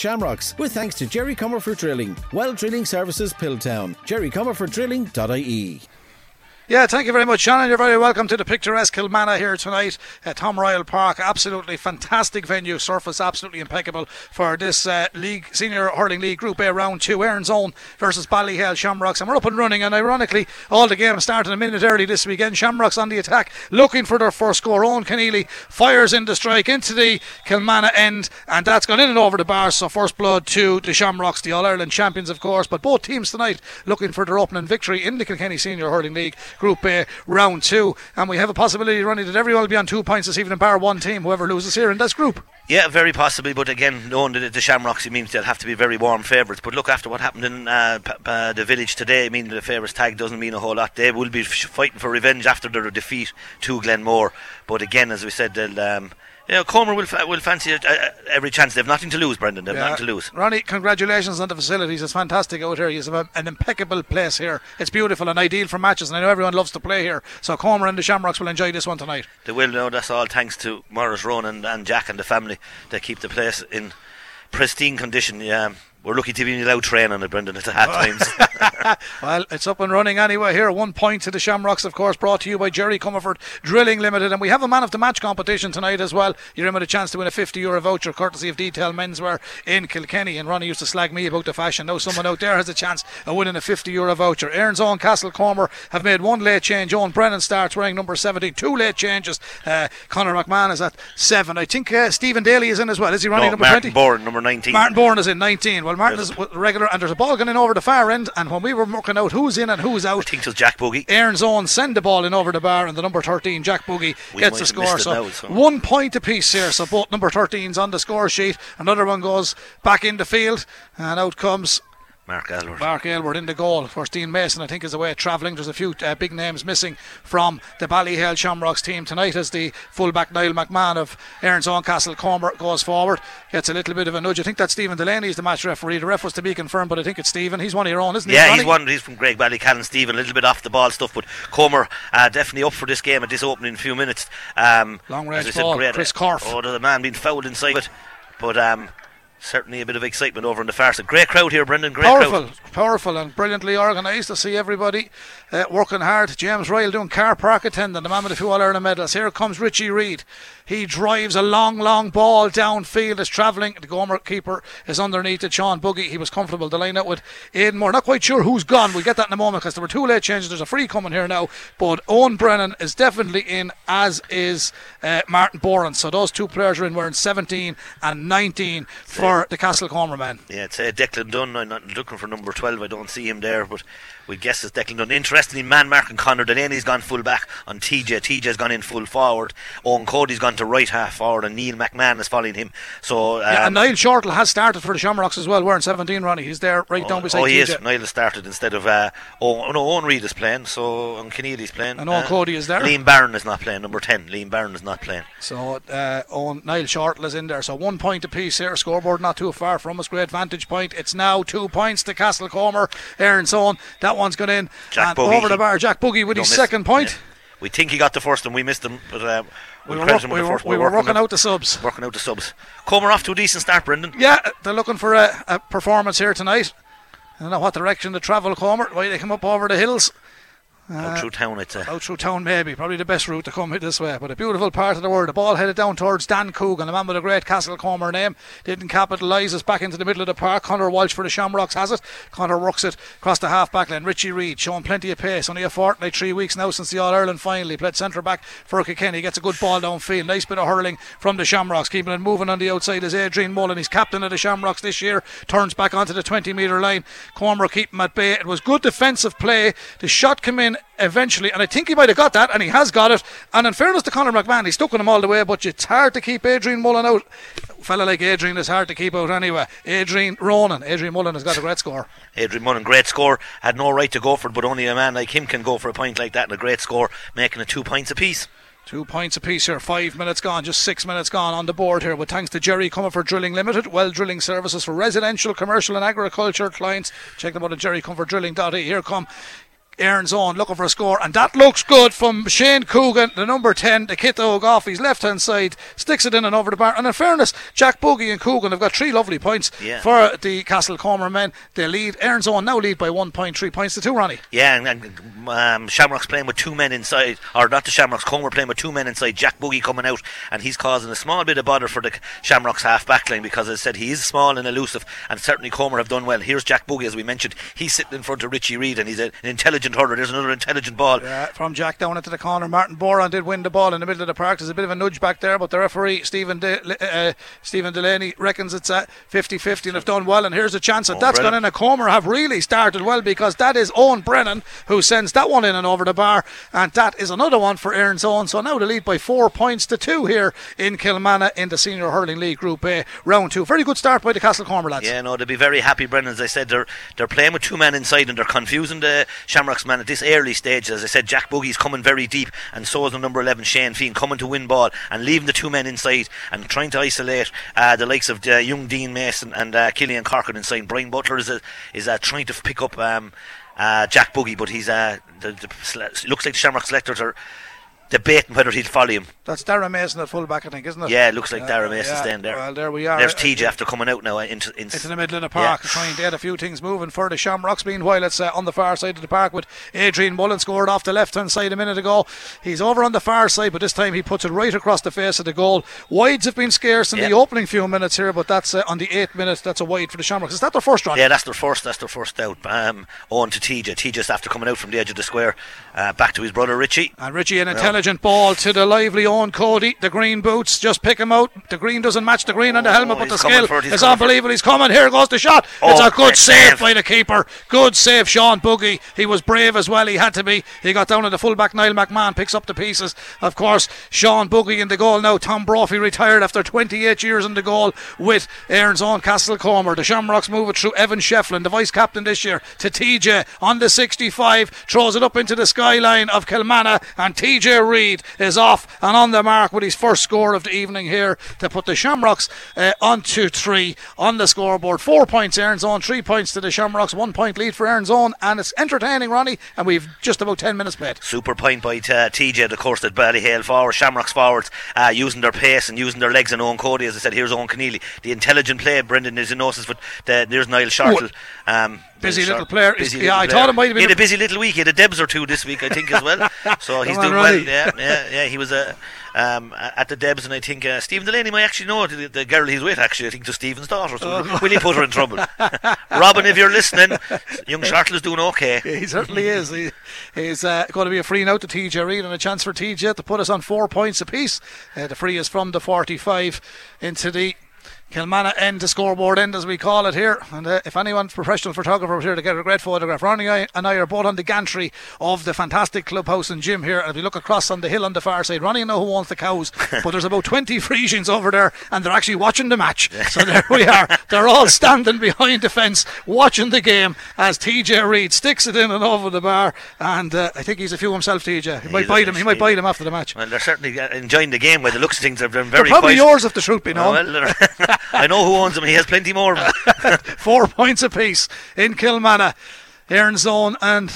Shamrocks, with thanks to Jerry Comerford Drilling, Well Drilling Services Piltown, jerrycomerforddrilling.ie. Yeah, thank you very much, Shannon. You're very welcome to the picturesque Kilmanagh here tonight at Tom Ryall Park. Absolutely fantastic venue, surface absolutely impeccable for this uh, league senior hurling league Group A round two. Erin's Own versus Ballyhale Shamrocks, and we're up and running. And ironically, all the games started a minute early this weekend. Shamrocks on the attack, looking for their first score. Owen Keneally fires in the strike into the Kilmanagh end, and that's gone in and over the bar. So first blood to the Shamrocks, the All Ireland champions, of course. But both teams tonight looking for their opening victory in the Kilkenny Senior Hurling League. Group A round two. And we have a possibility running that everyone will be on two points this evening, bar one team, whoever loses here in this group. Yeah, very possibly, but again, knowing that the Shamrocks, it means they'll have to be very warm favourites. But look, after what happened in uh, p- uh, the village today, I mean, the favourites tag doesn't mean a whole lot. They will be f- fighting for revenge after their defeat to Glenmore. But again, as we said, they'll. Um, you know, Comer will, will fancy it, uh, every chance. They've nothing to lose, Brendan. They've Yeah. nothing to lose. Ronnie, congratulations on the facilities. It's fantastic out here. You have a- an impeccable place here. It's beautiful and ideal for matches, and I know everyone loves to play here. So Comer and the Shamrocks will enjoy this one tonight. They will know that's all thanks to Morris Ronan and Jack and the family. They keep the place in pristine condition. Yeah, we're lucky to be allowed train on it, Brendan, at the half times. Well, it's up and running anyway here. One point to the Shamrocks, of course, brought to you by Jerry Comerford Drilling Limited. And we have a man of the match competition tonight as well. You're in with a chance to win a 50 euro voucher courtesy of Detail Menswear in Kilkenny. And Ronnie used to slag me about the fashion. Now someone out there has a chance of winning a 50 euro voucher. Erin's own Castle Comer have made one late change. Owen Brennan starts wearing number 17. Two late changes. Uh, Conor McMahon is at seven. I think uh, Stephen Daly is in as well. Is he running no, number Martin 20? Bourne, number 19. Martin Bourne is in 19. Well, Martin Yes. is regular, and there's a ball going in over the far end. And when we were working out who's in and who's I out, think it was Jack Buggy. Erin's own send the ball in over the bar, and the number 13, Jack Buggy, We gets the score. So, now, so- one point apiece here. So both number 13s on the score sheet. Another one goes back in the field, and out comes Mark Aylward. Mark Aylward in the goal. Course, Dean Mason, I think, is away travelling. There's a few uh, big names missing from the Ballyhale Shamrocks team tonight as the fullback Niall McMahon of Erin's own Castle Comer goes forward. Gets a little bit of a nudge. I think that Stephen Delaney is the match referee. The ref was to be confirmed, but I think it's Stephen. He's one of your own, isn't he? Yeah, he's one. He's from Graigue-Ballycallan, Stephen. A little bit off the ball stuff, but Comer uh, definitely up for this game at this opening few minutes. Um, Long range said, ball, great- Chris Corf. Oh, the man being fouled inside it, but um, certainly a bit of excitement over in the far side. Great crowd here, Brendan. Great powerful, crowd. powerful, and brilliantly organised to see everybody uh, working hard. James Ryall doing car park attendant, the man with a few All Ireland medals. Here comes Richie Reid. He drives a long, long ball downfield. Is travelling. The Comer keeper is underneath it. Sean Buggy. He was comfortable to line out with Aidan Moore. Not quite sure who's gone. We'll get that in a moment because there were two late changes. There's a free coming here now, but Owen Brennan is definitely in, as is uh, Martin Boran. So those two players are in wearing 17 and 19 for the Castle Comer men. Yeah, it's uh, Declan Dunn. I'm not looking for number 12. I don't see him there, but we guess it's Declan Dunn. Interestingly, man Mark and Connor Delaney's gone full back on TJ. TJ's gone in full forward. Owen Cody's gone to right half forward, and Neil McMahon is following him. So, um, Yeah, and Niall Shortle has started for the Shamrocks as well, We're in 17, Ronnie. He's there right down beside oh, he TJ. is. Niall has started instead of uh, oh no, Owen Reid is playing. So and Keneally's playing. And Owen uh, Cody is there. Liam Barron is not playing. Number ten. Liam Barron is not playing. So uh, Owen, Niall Shortle is in there. So one point apiece here. Scoreboard not too far from us. Great vantage point. It's now two points to Castle Comer. Erin's own. That one's gone in. Jack and Buggy. over the bar. Jack Buggy with Don't his miss. second point. Yeah. We think he got the first and we missed him, but uh, We we were, him we were, we We're were working out the subs. working out the subs. Comer off to a decent start, Brendan. Yeah, they're looking for a, a performance here tonight. I don't know what direction the travel Comer. Why they come up over the hills. Out uh, through town, I'd say. Out through town, maybe. Probably the best route to come this way. But a beautiful part of the world. The ball headed down towards Dan Coogan, a man with a great Castle Comer name. Didn't capitalise. It's back into the middle of the park. Connor Walsh for the Shamrocks has it. Connor works it across the half back line. Richie Reid showing plenty of pace. Only a fortnight, three weeks now since the All Ireland final. He played centre back for Kilkenny. Gets a good ball downfield. Nice bit of hurling from the Shamrocks. Keeping it moving on the outside is Adrian Mullen. He's captain of the Shamrocks this year. Turns back onto the 20 metre line. Comer keeping at bay. It was good defensive play. The shot came in eventually, and I think he might have got that, and he has got it. And in fairness to Conor McMahon, he's stuck with him all the way, but it's hard to keep Adrian Mullen out. A fella like Adrian is hard to keep out anyway. Adrian Ronan, Adrian Mullen has got a great score. Adrian Mullen, great score. Had no right to go for it, but only a man like him can go for a point like that and a great score, making it two points apiece. Two points apiece here, five minutes gone, just six minutes gone on the board here. With thanks to Jerry Comerford Drilling Limited, well drilling services for residential, commercial, and agriculture clients. Check them out at jerrycomerforddrilling.e. Here come Erin's on looking for a score, and that looks good from Shane Coogan, the number 10, the kit off his left hand side, sticks it in and over the bar. And in fairness, Jack Buggy and Coogan have got three lovely points Yeah. for the Castlecomer men. They lead, Erin's on now lead by 1.3 points to 2, Ronnie. Yeah, and, and um, Shamrock's playing with two men inside, or not the Shamrocks, Comer playing with two men inside. Jack Buggy coming out, and he's causing a small bit of bother for the Shamrocks half back line because, as I said, he is small and elusive, and certainly Comer have done well. Here's Jack Buggy, as we mentioned, he's sitting in front of Richie Reid, and he's a, an intelligent hurler. There's another intelligent ball. Uh, from Jack down into the corner. Martin Boran did win the ball in the middle of the park. There's a bit of a nudge back there, but the referee, Stephen De- uh, Stephen Delaney, reckons it's at 50 50 and have done well. And here's a chance that Oh, that's gone in. A Comer have really started well because that is Owen Brennan who sends that one in and over the bar. And that is another one for Erin's Own. So now the lead by four points to two here in Kilmanagh in the Senior Hurling League Group A, round two. Very good start by the Castle Comer lads. Yeah, no, they'll be very happy, Brendan. As I said, they're they're playing with two men inside and they're confusing the Shamrocks man at this early stage. As I said, Jack Buggy's coming very deep, and so is the number 11 Shane Feehan coming to win ball and leaving the two men inside and trying to isolate uh, the likes of uh, young Dean Mason and uh, Killian Corcoran inside. Brian Butler is a, is uh, trying to pick up. Um, uh, Jack Buggy, but he's uh, the, the, looks like the Shamrock selectors are debating whether he'll follow him. That's Darren Mason at fullback, I think, isn't it? Yeah, it looks like Uh, Darren Mason's yeah. staying there. Well, there we are. There's Uh, TJ after coming out now into, into, into the middle of the park, Yeah. trying to get a few things moving for the Shamrocks. Meanwhile, it's uh, on the far side of the park with Adrian Mullen scored off the left hand side a minute ago. He's over on the far side, but this time he puts it right across the face of the goal. Wides have been scarce in Yeah. the opening few minutes here, but that's uh, on the eighth minute. That's a wide for the Shamrocks. Is that their first run? Yeah, that's their first. That's their first out. Um, on to TJ. TJ's after coming out from the edge of the square, uh, back to his brother Richie. And Richie, an intelligent ball to the lively own Cody. The green boots, just pick him out. The green doesn't match the green on the helmet, Oh, but the he's coming skill it, is coming for it. unbelievable. He's coming. Here goes the shot. Oh, it's a good save, save. by the keeper. Good save, Sean Buggy. He was brave as well. He had to be. He got down to the fullback. Niall McMahon picks up the pieces. Of course, Sean Buggy in the goal now. Tom Brophy retired after 28 years in the goal with Erin's own Castle Comer. The Shamrocks move it through Evan Shefflin, the vice captain this year, to TJ on the 65. Throws it up into the skyline of Kilmanagh, and TJ Reid is off and on the mark with his first score of the evening here to put the Shamrocks uh, on 2 3 on the scoreboard. Four points Erin's own, three points to the Shamrocks, one point lead for Erin's own, and it's entertaining, Ronnie. And we've just about 10 minutes played. Super point by uh, TJ, of course, that Ballyhale forward, Shamrocks forwards, uh, using their pace and using their legs and Owen Cody. As I said, here's Owen Keneally. The intelligent play, Brendan is in but the, there's Niall Shartle. Um, Busy little player. busy Yeah, little I player. thought it might have been He had a- busy little week. He had a Debs or two this week, I think, as well. So he's doing well. Ronnie. Yeah, yeah, yeah. He was uh, um, at the Debs, and I think uh, Stephen Delaney might actually know the, the girl he's with, actually. I think to Stephen's daughter. So Oh. will he put her in trouble? Robin, if you're listening, young Shartle is doing okay. He certainly is. He, he's uh, going to be a free note to TJ Reid and a chance for TJ to put us on four points apiece. Uh, the free is from the 45 into the Kilmanagh end, the scoreboard end as we call it here. And uh, if anyone's professional photographer was here to get a great photograph, Ronnie and I- and I are both on the gantry of the fantastic clubhouse and gym here. And if you look across on the hill on the far side, Ronnie know who owns the cows, but there's about 20 Friesians over there and they're actually watching the match. So there we are. They're all standing behind the fence watching the game as TJ Reid sticks it in and over the bar. And uh, I think he's a few himself, TJ. He might He's bite him. He might bite him after the match. Well, they're certainly uh, enjoying the game by the looks of things. They're very They're probably quiet. yours if the truth be known. well, I know who owns them. He has plenty more of them. Four points apiece in Kilmanagh, Erin's Own and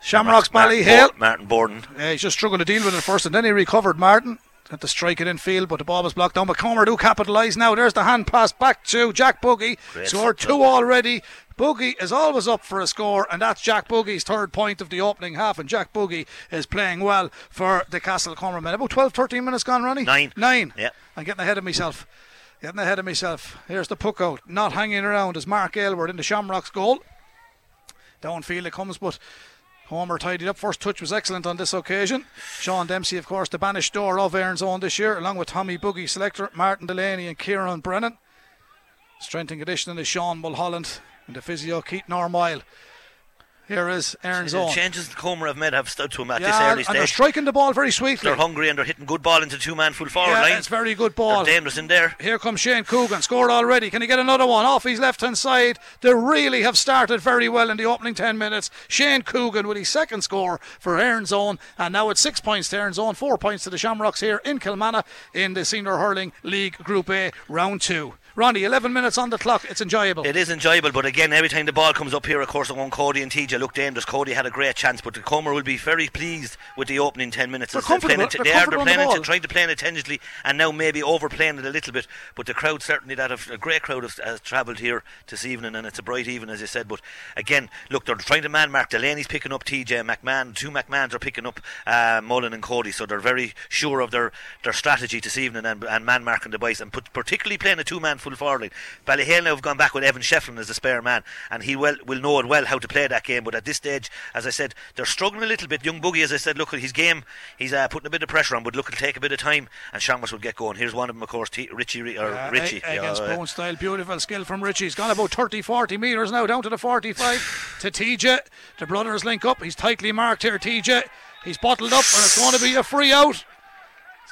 Shamrocks Martin Ballyhale. Bo- Martin Borden. Uh, he's just struggling to deal with it first, and then he recovered Martin. Had to strike it in field, but the ball was blocked down. But Comer do capitalise now. There's the hand pass back to Jack Buggy. Great Scored two already. Buggy is always up for a score, and that's Jack Buggy's third point of the opening half. And Jack Buggy is playing well for the Castle Comer men. About 12, 13 minutes gone, Ronnie? Nine. Nine. Yeah. I'm getting ahead of myself. Getting ahead of myself. Here's the puck out. Not hanging around is Mark Aylward in the Shamrocks goal. Downfield it comes, but Comer tidied up. First touch was excellent on this occasion. Sean Dempsey, of course, the bainisteoir of Erin's own this year, along with Tommy Buggy, selector Martin Delaney, and Kieran Brennan. Strength and conditioning is Sean Mulholland and the physio Keith Ormile. Here is Erin's uh, The own. changes the Comer have made have stood to him at this Yeah, early and they're striking the ball very sweetly. They're hungry and they're hitting good ball into two man full forward yeah, line. it's very good They're ball. dangerous in there. Here comes Shane Coogan, scored already. Can he get another one off his left hand side? They really have started very well in the opening 10 minutes. Shane Coogan with his second score for Erin's Own, and now it's six points to Erin's Own, four points to the Shamrocks here in Kilmanagh in the Senior Hurling League Group A, round two. Ronnie, 11 minutes on the clock. It's enjoyable. It is enjoyable, but again, every time the ball comes up here, of course, on Cody and TJ look dangerous. Cody had a great chance, but the Comer will be very pleased with the opening 10 minutes. They're they're playing comfortable- they're they are comfortable they're on the playing it, trying to play it intelligently, and now maybe overplaying it a little bit. But the crowd certainly that have, a great crowd has, has travelled here this evening, and it's a bright evening, as I said. But again, look, they're trying to man mark. Delaney's picking up TJ McMahon. Two McMahons are picking up uh, Mullen and Cody, so they're very sure of their, their strategy this evening and, and man marking the boys, and put, particularly playing a two man full forward line. Ballyhale now have gone back with Evan Shefflin as a spare man, and he well will know it well how to play that game. But at this stage, as I said, they're struggling a little bit. Young Buggy, as I said, look at his game. He's uh, putting a bit of pressure on, but look, it'll take a bit of time, and Shamrock will get going. Here's one of them, of course, T- Richie Re- or Uh, Richie a- against yeah, uh, Bone Style, beautiful skill from Richie. He's gone about 30, 40 metres now, down to the 45 to TJ. The brothers link up. He's tightly marked here, TJ. He's bottled up, and it's going to be a free out.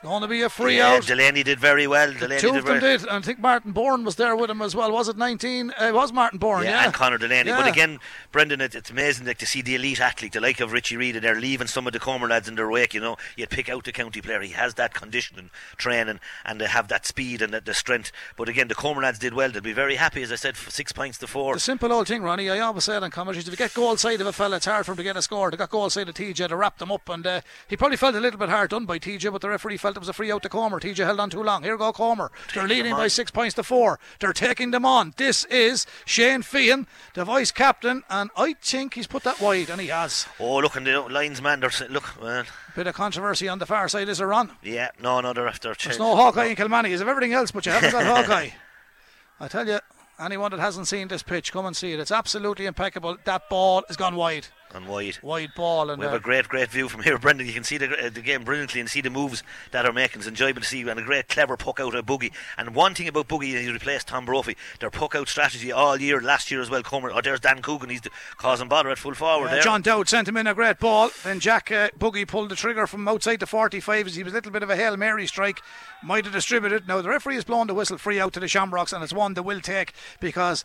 It's going to be a free yeah, out. Delaney did very well. Delaney Two did of them very did, and I think Martin Bourne was there with him as well. Was it 19? Uh, it was Martin Bourne, yeah. and Conor Delaney. But again, Brendan, it, it's amazing like, to see the elite athlete, the like of Richie Reid, and they're leaving some of the Comer lads in their wake. You know, you pick out the county player. He has that conditioning, training, and they have that speed and the, the strength. But again, the Comer lads did well. They'll be very happy, as I said, for six points to four. The simple old thing, Ronnie, I always said on commentaries, if you get goal side of a fella, it's hard for him to get a score. They got goal side of TJ to wrap them up, and uh, he probably felt a little bit hard done by TJ, but the referee felt it was a free out to Comer. TJ held on too long. Here go Comer. They're leading by six points to four. They're taking them on. This is Shane Feehan, the vice captain, and I think he's put that wide, and he has. Oh, look, and the linesman, they're look, well, Bit of controversy on the far side, is there, Ron? yeah, no, no, they're after. There's no Hawkeye in Kilmanagh. Is of everything else, but you haven't got Hawkeye. I tell you, anyone that hasn't seen this pitch, come and see it. It's absolutely impeccable. That ball has gone wide. And wide. Wide ball. And We have uh, a great, great view from here, Brendan. You can see the, uh, the game brilliantly and see the moves that are making. It's enjoyable to see, and a great, clever puck out of Buggy. And one thing about Buggy, is he replaced Tom Brophy. Their puck out strategy all year, last year as well. Comer, oh, there's Dan Coogan. He's the, causing bother at full forward Uh, there. John Dowd sent him in a great ball. Then Jack uh, Buggy pulled the trigger from outside the 45 as he was a little bit of a Hail Mary strike. Might have distributed. Now, the referee has blown the whistle free out to the Shamrocks, and it's one they will take because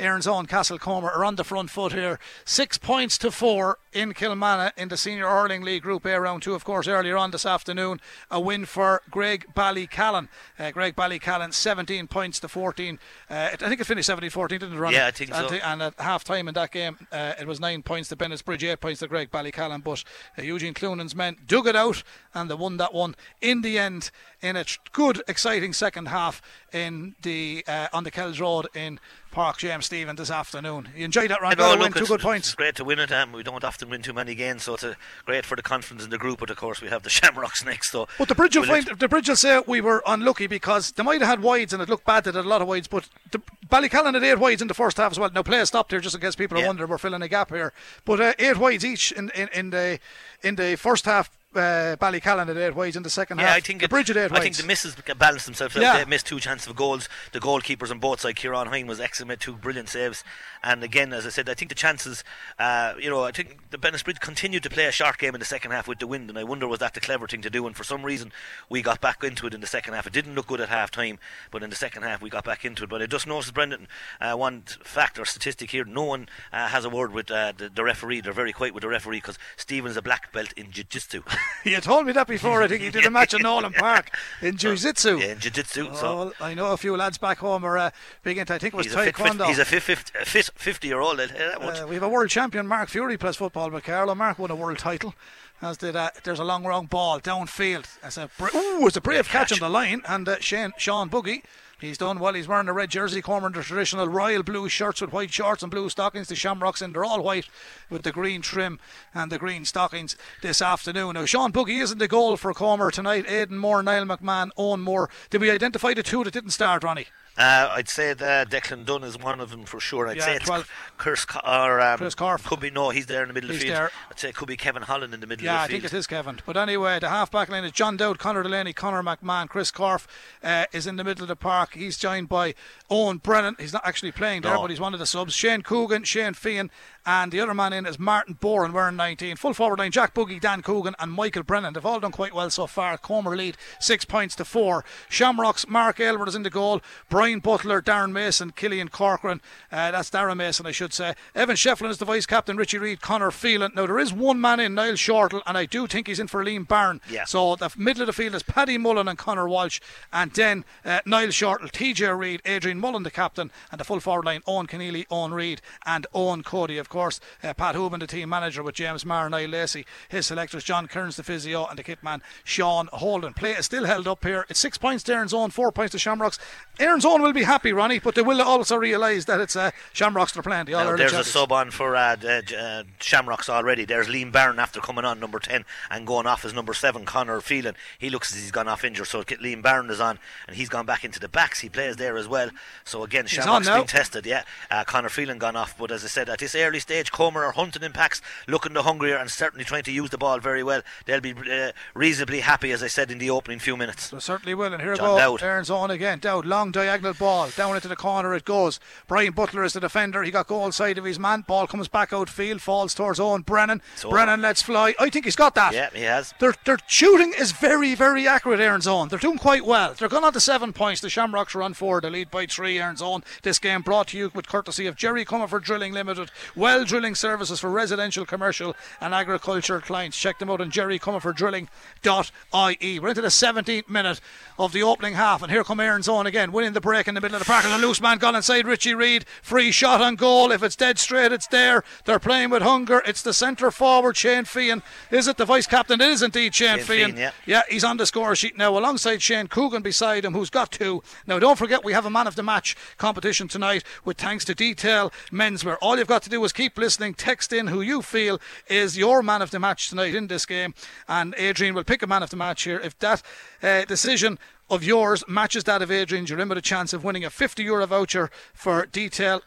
Erin's own Castle Comer are on the front foot here. Six points to four in Kilmanagh in the Senior Hurling League Group A round two. Of course, earlier on this afternoon, a win for Graigue-Ballycallan. Uh, Graigue-Ballycallan, 17 points to 14. Uh, I think it finished 17 14, didn't it, Ronnie? Yeah, I think so. And, and at half time in that game, uh, it was nine points to Bennettsbridge, eight points to Graigue-Ballycallan. But uh, Eugene Cloonan's men dug it out and they won that one in the end in a good, exciting second half in the uh, on the Kells Road in Park James Stephen this afternoon. You enjoyed that? And oh, look, two good points. It's great to win it. Um, we don't often win too many games, so it's a great for the confidence in the group. But of course, we have the Shamrocks next. So, But the bridge will find the bridge will say we were unlucky because they might have had wides and it looked bad that they had a lot of wides, but the, Ballycallan had eight wides in the first half as well. Now play stopped here just in case people are wondering we're filling a gap here. But uh, eight wides each in, in, in the in the first half. Uh, Ballycallan had eight wides in the second Yeah, half. I think the it- bridge had eight I think the misses balanced themselves out. Yeah. They missed two chances of goals. The goalkeepers on both sides, Kieran Hine was excellent, made two brilliant saves. And again, as I said, I think the chances, uh, you know, I think the Bennett continued to play a sharp game in the second half with the wind. And I wonder was that the clever thing to do? And for some reason, we got back into it in the second half. It didn't look good at half time, but in the second half, we got back into it. But I just noticed, Brendan, uh, one fact or statistic here: no one uh, has a word with uh, the, the referee. They're very quiet with the referee because Stephen's a black belt in jiu-jitsu. you told me that before. I think he did a match in Nowlan Park in Jiu-Jitsu. yeah, in jiu-jitsu. Oh, so. I know a few lads back home are uh, big into. I think it was He's a, fit, fit, taekwondo. he's a fit, fit, a fit 50 year old, I'll tell you that much. Uh, we have a world champion, Mark Fury, plays football with Carlow. Mark won a world title. As did uh, there's a long wrong ball downfield. As a bra- ooh, it's a brave catch. catch. on the line, and uh, Shane Sean Buggy. He's done well. He's wearing a red jersey, Comer in the traditional royal blue shirts with white shorts and blue stockings. The Shamrocks in they're all white with the green trim and the green stockings this afternoon. Now Sean Buggy isn't the goal for Comer tonight. Aidan Moore, Niall McMahon, Owen Moore. Did we identify the two that didn't start, Ronnie? Uh, I'd say that Declan Dunn is one of them for sure. I'd Yeah, say it's 12. Chris or um, Chris Corf. Could be no, he's there in the middle He's of the field. there. I'd say it could be Kevin Holland in the middle Yeah, I of the think it is Kevin. But anyway, the half back line is John Dowd, Conor Delaney, Connor McMahon, Chris Corf uh, is in the middle of the park. He's joined by Owen Brennan. He's not actually playing there, No. but he's one of the subs. Shane Coogan, Shane Feehan, and the other man in is Martin Boren wearing 19. Full forward line Jack Buggy, Dan Coogan, and Michael Brennan. They've all done quite well so far. Comer lead six points to four. Shamrocks, Mark Aylward is in the goal. Brian Butler, Darren Mason, Killian Corcoran. Uh, that's Darren Mason, I should say. Evan Shefflin is the vice captain. Richie Reid, Connor Phelan. Now there is one man in, Niall Shortle, and I do think he's in for Liam Barron. Yeah. So the middle of the field is Paddy Mullen and Connor Walsh, and then uh, Niall Shortle, TJ Reid, Adrian Mullen, the captain, and the full forward line Owen Keneally, Owen Reid, and Owen Cody, of course. Uh, Pat Hoban, the team manager, with James Marr and Niall Lacey. His selectors, John Kearns, the physio, and the kit man, Sean Holden. Play is still held up here. It's six points to Erin's Own, four points to Shamrocks. Erin's Own will be happy, Ronnie, but they will also realise that it's uh, Shamrocks they're playing. The Now, there's a sub on for uh, uh, Shamrocks already. There's Liam Barron after coming on number 10 and going off as number 7, Connor Phelan. He looks as he's gone off injured, so Liam Barron is on and he's gone back into the backs. He plays there as well. So again, Shamrocks being tested, yeah. Uh, Connor Phelan gone off, but as I said, at this early stage, Comer are hunting in packs, looking the hungrier and certainly trying to use the ball very well. They'll be uh, reasonably happy, as I said in the opening few minutes. They certainly will. And here John go. Dowd. Erin's on again. Dowd, long diagonal ball. Down into the corner it goes. Brian Butler is the defender. He got goal side of his man. Ball comes back outfield, falls towards Owen Brennan. So- Brennan lets fly. I think he's got that. Yeah, he has. Their, their shooting is very, very accurate, Erin's Own. They're doing quite well. They're going on to seven points. The Shamrocks are on four. They lead by three, Erin's Own. This game brought to you with courtesy of Jerry Comerford Drilling Limited. Well drilling services for residential, commercial, and agricultural clients. Check them out on jerrycomerforddrilling.ie. We're into the 17th minute of the opening half, and here come Erin's Own again, winning the break in the middle of the park. And a loose man gone inside Richie Reid. Free shot on goal. If it's dead straight, it's there. They're playing with hunger. It's the centre forward, Shane Feehan. Is it the vice captain? It is indeed Shane, Shane. Feehan, yeah. Yeah, he's on the score sheet now alongside Shane Coogan beside him, who's got two. Now, don't forget, we have a man of the match competition tonight with thanks to Detail Menswear. All you've got to do is keep listening, text in who you feel is your man of the match tonight in this game, and Adrian will pick a man of the match here. If that uh, decision of yours matches that of Adrian's, you're in with a chance of winning a 50 euro voucher for Detail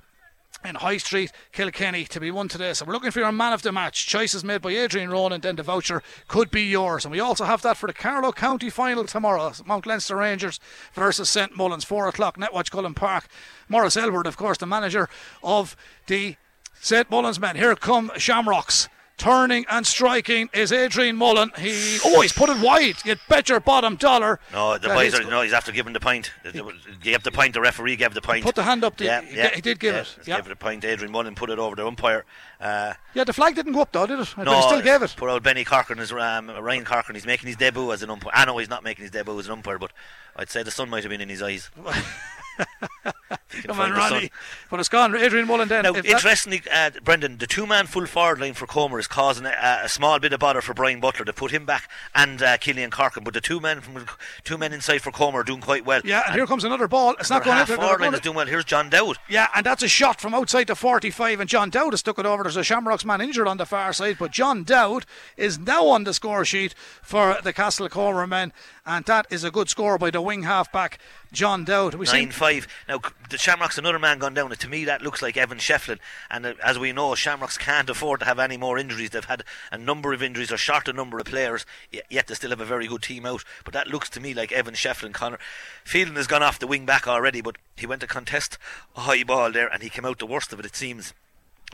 in High Street, Kilkenny, to be won today. So we're looking for your man of the match. Choices made by Adrian Ronan, then the voucher could be yours. And we also have that for the Carlow County final tomorrow. Mount Leinster Rangers versus St Mullins, 4 o'clock, Netwatch Cullen Park. Morris Elward, of course, the manager of the St Mullins men. Here come Shamrocks. Turning and striking is Adrian Mullen. He oh, he's put it wide. You'd bet your bottom dollar. No, the boys are, no, he's after giving the point. He gave the point, the referee gave the point. Put the hand up, did- yeah, he- yeah, he did give yeah, it, he yeah. Gave the point. Adrian Mullen put it over the umpire. Uh, Yeah, the flag didn't go up though, did it? no, but he still gave it. Poor old Benny Corcoran is um, Ryan Corcoran. He's making his debut as an umpire. I know he's not making his debut as an umpire, but I'd say the sun might have been in his eyes. If you can Come on. Ronnie. But it's gone. Adrian Mullen then. Now, interestingly, uh, Brendan, the two-man full forward line for Comer is causing a, a small bit of bother for Brian Butler to put him back and uh, Killian Corcoran. But the two men from two men inside for Comer are doing quite well. yeah, and here comes another ball. It's not going half forward line is doing well. Here's John Dowd. Yeah, and that's a shot from outside the 45, and John Dowd has stuck it over. There's a Shamrocks man injured on the far side, but John Dowd is now on the score sheet for the Castle Comer men, and that is a good score by the wing half back, John Dowd. We Nine five. Now the Shamrocks, another man gone down. And to me, that looks like Evan Shefflin. And uh, as we know, Shamrocks can't afford to have any more injuries. They've had a number of injuries, or short a number of players. Yet they still have a very good team out. But that looks to me like Evan Shefflin. Connor Phelan has gone off the wing back already, but he went to contest a high ball there, and he came out the worst of it. It seems.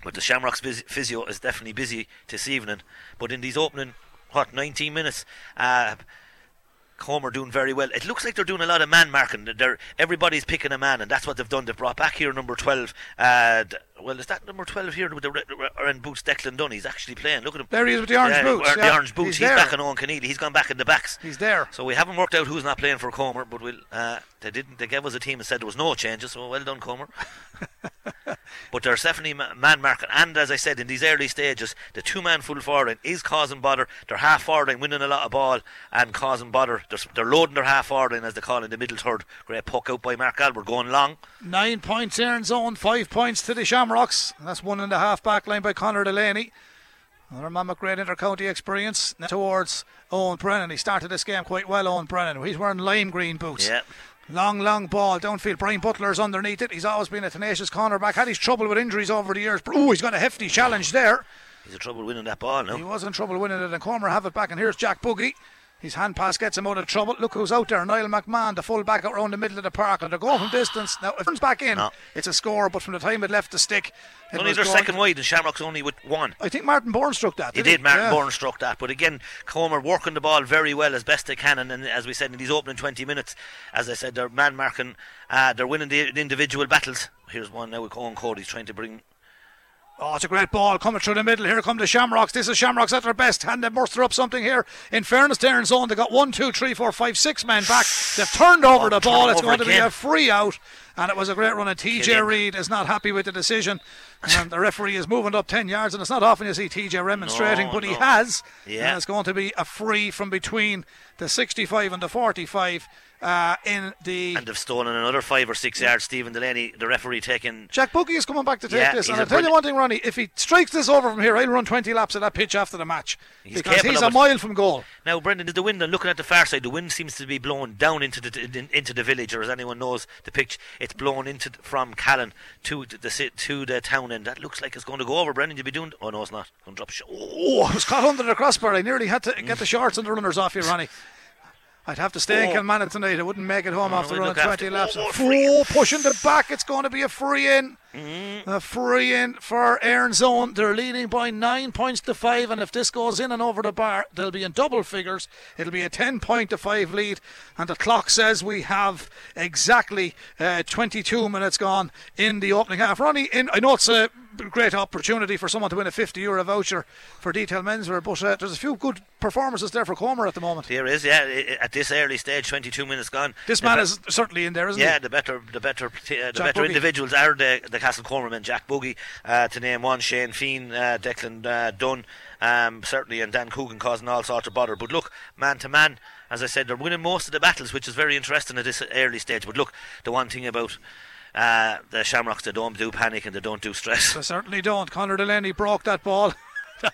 But the Shamrocks physio is definitely busy this evening. But in these opening, what, 19 minutes, uh, Comer doing very well. It looks like they're doing a lot of man marking. They're, everybody's picking a man, and that's what they've done. They've brought back here number 12. Uh, well, is that number 12 here with the orange boots, Declan Dunn? He's actually playing. Look at him. There he is with the orange Yeah, boots, yeah. The orange boots. He's He's, back on Owen Keneally. He's gone back in the backs. he's there. So we haven't worked out who's not playing for Comer, but we'll, uh, they didn't. They gave us a team and said there was no changes. So well done, Comer. but there's definitely ma- man marking, and as I said in these early stages, the two-man full forward is causing bother. They're half forward winning a lot of ball and causing bother. They're, they're loading their half forward as they call it in the middle third. Great puck out by Mark Albert going long. Nine points in zone, five points to the Shamrocks. That's one and a half back line by Conor Delaney. Another man with great inter-county experience towards Owen Brennan. He started this game quite well, Owen Brennan. He's wearing lime green boots. Yeah. Long, long ball downfield. Brian Butler's underneath it. He's always been a tenacious cornerback. Had his trouble with injuries over the years. Oh, he's got a hefty challenge there. He's in trouble winning that ball now. He was in trouble winning it, and Comer have it back. And here's Jack Buggy. His hand pass gets him out of trouble. Look who's out there. Niall McMahon, the full back around the middle of the park. And they're going from distance. Now, if it comes back in, No. it's a score. But from the time it left the stick, it Only their second wide, and Shamrock's only with one. I think Martin Bourne struck that. He Did. Martin Yeah. Bourne struck that, but again, Comer working the ball very well as best they can, and, then, as we said in these opening 20 minutes, as I said, they're man marking, uh, they're winning the individual battles. Here's one now with Owen Cody's trying to bring. Oh, it's a great ball coming through the middle. Here come the Shamrocks. This is Shamrocks at their best. And they muster up something here. In fairness, to Erin's Own, they got one, two, three, four, five, six men back. They've turned over Oh, the ball. It's going to be a free out. And it was a great run. And TJ Reid is not happy with the decision. And the referee is moving up 10 yards. And it's not often you see TJ remonstrating, No, but he has. Yeah. And it's going to be a free from between the 65 and the 45 uh, in the. And they've stolen another five or six yards. Stephen Delaney, the referee, taking. Jack Buggy is coming back to take Yeah, this. And I'll tell you one thing, Ronnie. If he strikes this over from here, I'll run 20 laps of that pitch after the match. He's because he's a it. mile from goal. Now, Brendan, is the wind? And looking at the far side, the wind seems to be blowing down into the in, into the village, or as anyone knows the pitch, it's blown into from Callan to the to the town end. That looks like it's going to go over. Brendan, you'll be doing. Oh no, it's not. Going to drop a shot. Oh, Oh, I was caught under the crossbar. I nearly had to get the mm. shorts and the runners off you, Ronnie. I'd have to stay in Oh. Kilmanagh tonight. I wouldn't make it home Oh, after running 20 after- laps. oh, free pushing the back. It's going to be a free in. Mm-hmm. A free in for Erin's Own. They're leading by nine points to five, and if this goes in and over the bar, they'll be in double figures. It'll be a 10 point to five lead, and the clock says we have exactly uh, 22 minutes gone in the opening half. Ronnie, in, I know it's a great opportunity for someone to win a 50 euro voucher for Detail Menswear, but uh, there's a few good performances there for Comer at the moment. Here is, yeah. At this early stage, 22 minutes gone. This man be- is certainly in there, isn't Yeah, he? Yeah, the better, the better, uh, the Jack better Buggy. individuals are the the Castle Comermen, Jack Buggy, uh, to name one, Shane Feehan, uh, Declan uh, Dunn, um, certainly, and Dan Coogan causing all sorts of bother. But look, man to man, as I said, they're winning most of the battles, which is very interesting at this early stage. But look, the one thing about uh, the Shamrocks, they don't do panic and they don't do stress. They certainly don't. Conor Delaney broke that ball.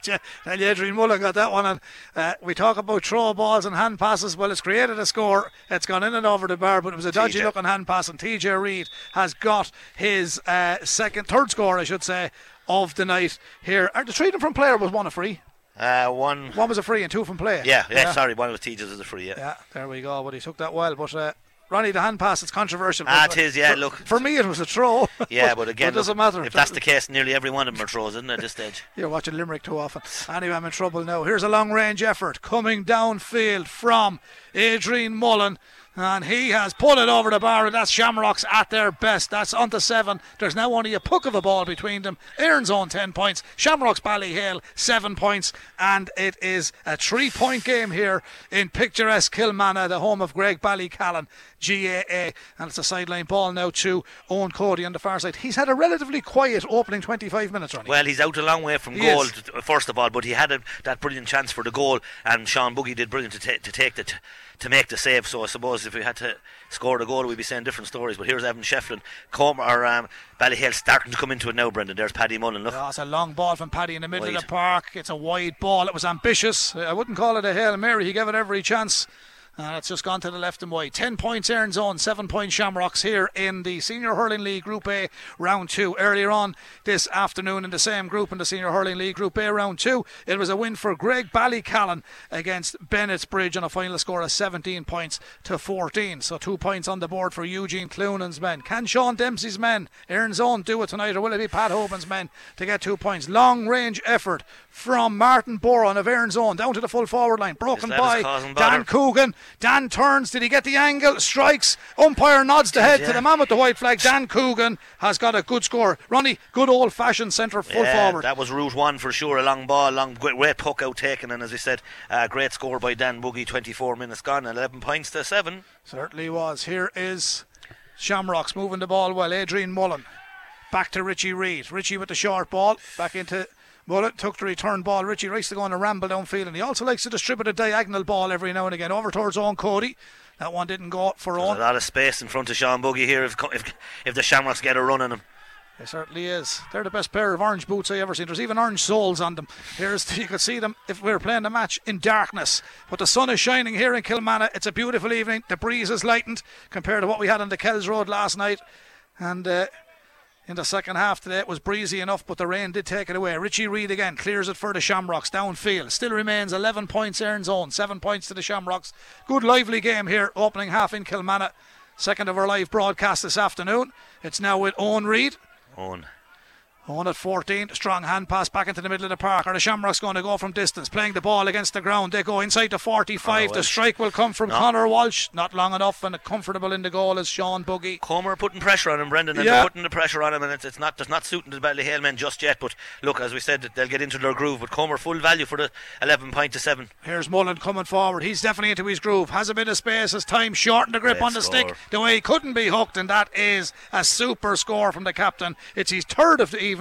Tell you, Adrian Mullen got that one. And uh, we talk about throw balls and hand passes. Well, it's created a score. It's gone in and over the bar, but it was a dodgy TJ. looking hand pass. And TJ Reid has got his uh, second, third score, I should say, of the night here. Uh, the treating from player was one a free. Uh, one, One was a free and two from play. yeah, yeah, sorry, one of the teachers is a free, yeah. Yeah, there we go. But he took that well. But uh, Ronnie, the hand pass, it's controversial. Ah, it is, yeah, for, look. For me, it was a throw. Yeah, but again, it doesn't look, matter. If that's the case, nearly every one of them are throws, isn't it, at this stage? You're watching Limerick too often. Anyway, I'm in trouble now. Here's a long range effort coming downfield from Adrian Mullen. And he has pulled it over the bar, and that's Shamrocks at their best. That's on to seven. There's now only a puck of a ball between them. Erin's on 10 points. Shamrocks Ballyhale, 7 points. And it is a three point game here in picturesque Kilmanagh, the home of Graigue-Ballycallan, GAA. And it's a sideline ball now to Owen Cody on the far side. He's had a relatively quiet opening 25 minutes, Ronnie. Well, he's out a long way from He goal, is. first of all, but he had a, that brilliant chance for the goal, and Sean Buggy did brilliant to, ta- to take the t- to make the save. So I suppose if we had to score the goal, we'd be saying different stories. But here's Evan Shefflin, Comer or um, Ballyhale starting to come into it now. Brendan, there's Paddy Mullen. Look, Oh, it's a long ball from Paddy in the middle of the park. It's a wide ball. It was ambitious. I wouldn't call it a Hail Mary. He gave it every chance. Uh, and it's just gone to the left and wide. 10 points Erin's Own, 7 points Shamrocks here in the Senior Hurling League Group A round 2. Earlier on this afternoon in the same group in the Senior Hurling League Group A round 2, it was a win for Graigue-Ballycallan against Bennettsbridge on a final score of 17 points to 14. So 2 points on the board for Eugene Cloonan's men. Can Sean Dempsey's men, Erin's Own, do it tonight or will it be Pat Hoban's men to get 2 points? Long range effort from Martin Boron of Aaron own down to the full forward line. Broken This lad is by. Dan Coogan. Dan turns. Did he get the angle? Strikes. Umpire nods the head to the man with the white flag. Dan Coogan has got a good score. Ronnie, good old fashioned centre full Yeah, forward. That was route one for sure. A long ball, long great, puck out taken, and as I said, uh, great score by Dan Boogie. 24 minutes gone, 11 points to seven. Certainly was. Here is Shamrocks moving the ball well. Adrian Mullen. Back to Richie Reid. Richie with the short ball. Back into Mullen. Took the return ball. Richie likes to go on a ramble downfield and he also likes to distribute a diagonal ball every now and again over towards Owen Cody. That one didn't go up for There's Owen. a lot of space in front of Sean Buggy here if, if, if the Shamrocks get a run on him. It certainly is. They're the best pair of orange boots I ever seen. There's even orange soles on them. Here's you could see them if we were playing the match in darkness. But the sun is shining here in Kilmanagh. It's a beautiful evening. The breeze is lightened compared to what we had on the Kells Road last night. And uh, in the second half today. It was breezy enough, but the rain did take it away. Richie Reid again clears it for the Shamrocks downfield. Still remains 11 points Erin's own, 7 points to the Shamrocks. Good lively game here, opening half in Kilmanagh. Second of our live broadcast this afternoon. It's now with Owen Reid. Owen. On at 14, strong hand pass back into the middle of the park. Are the Shamrocks going to go from distance, playing the ball against the ground? They go inside the 45. the strike will come from No. Connor Walsh. Not long enough, and comfortable in the goal is Sean Buggy. Comer putting pressure on him, Brendan, and Yeah. putting the pressure on him, and it's, it's not it's not suiting the Ballyhale men just yet. But look, as we said, they'll get into their groove. But Comer full value for the 11 point to seven. Here's Mullen coming forward. He's definitely into his groove. Has a bit of space as time shortened the grip on the score. stick. The way he couldn't be hooked, and that is a super score from the captain. It's his third of the evening,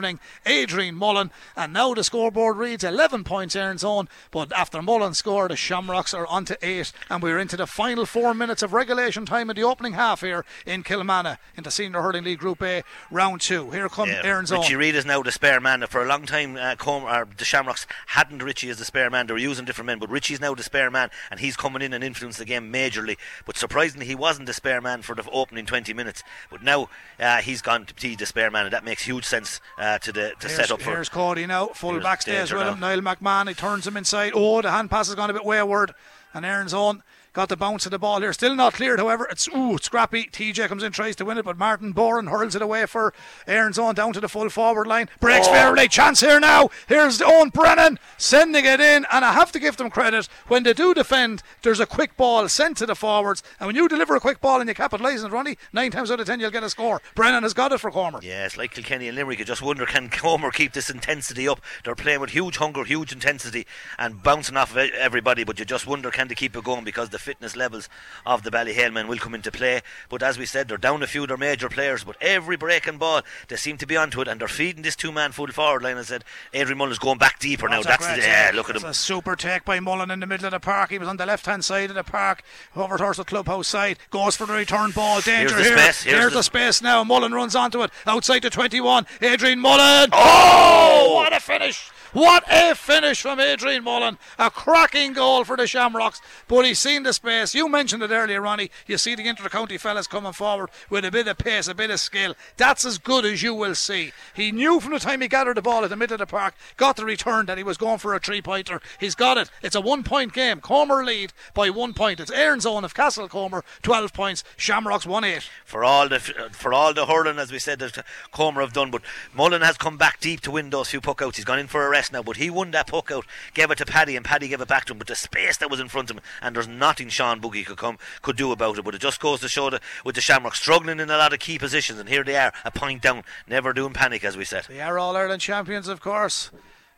Adrian Mullen. And now the scoreboard reads 11 points Erin's own. But after Mullen scored, the Shamrocks are on to 8. And we're into the final four minutes of regulation time in the opening half here in Kilmanagh in the Senior Hurling League Group A, round two. Here comes Yeah, Erin's Richie own. Reid is now the spare man. For a long time, uh, Comer, or the Shamrocks hadn't Richie as the spare man. They were using different men, but Richie's now the spare man, and he's coming in and influenced the game majorly. But surprisingly, he wasn't the spare man for the opening 20 minutes. But now uh, he's gone to be the spare man, and that makes huge sense uh, Uh, to the to Here's, set up for. here's Cody now. Full back stays with him. Niall McMahon. He turns him inside. Oh, the hand pass has gone a bit wayward. And Erin's on. Got the bounce of the ball here. Still not cleared, however. It's ooh, scrappy. TJ comes in, tries to win it, but Martin Boren hurls it away for Erin's on down to the full forward line. Breaks Oh. fairly. Chance here now. Here's Owen Brennan sending it in. And I have to give them credit. When they do defend, there's a quick ball sent to the forwards. And when you deliver a quick ball and you capitalise on it, Ronnie, nine times out of ten you'll get a score. Brennan has got it for Comer. Yeah, it's like Kilkenny and Limerick. You just wonder can Comer keep this intensity up? They're playing with huge hunger, huge intensity, and bouncing off of everybody. But you just wonder can they keep it going because the fitness levels of the Ballyhale men will come into play. But as we said, they're down a few of their major players. But every breaking ball, they seem to be onto it, and they're feeding this two-man full forward line. I said Adrian Mullen's going back deeper now. That's a That's the, yeah. Look at It's him. a super take by Mullen in the middle of the park. He was on the left hand side of the park, over towards the clubhouse side. Goes for the return ball. Danger Here's the here. space. Here's the, the- space now. Mullen runs onto it. Outside the 21. Adrian Mullen. Oh, what a finish! What a finish from Adrian Mullen. A cracking goal for the Shamrocks. But he's seen the space. You mentioned it earlier, Ronnie. You see the inter-county fellas coming forward with a bit of pace, a bit of skill. That's as good as you will see. He knew from the time he gathered the ball at the middle of the park, got the return that he was going for a three-pointer. He's got it. It's a one-point game. Comer lead by one point. It's Erin's own of Castle Comer, 12 points. Shamrocks 1-8. for all the for all the hurling as we said that Comer have done but Mullen has come back deep to win those few puckouts. he's gone in for a rest now but he won that puck out gave it to Paddy and Paddy gave it back to him but the space that was in front of him and there's nothing Sean Buggy could come could do about it but it just goes to show that with the Shamrock struggling in a lot of key positions and here they are a point down never doing panic as we said They are All Ireland champions, of course.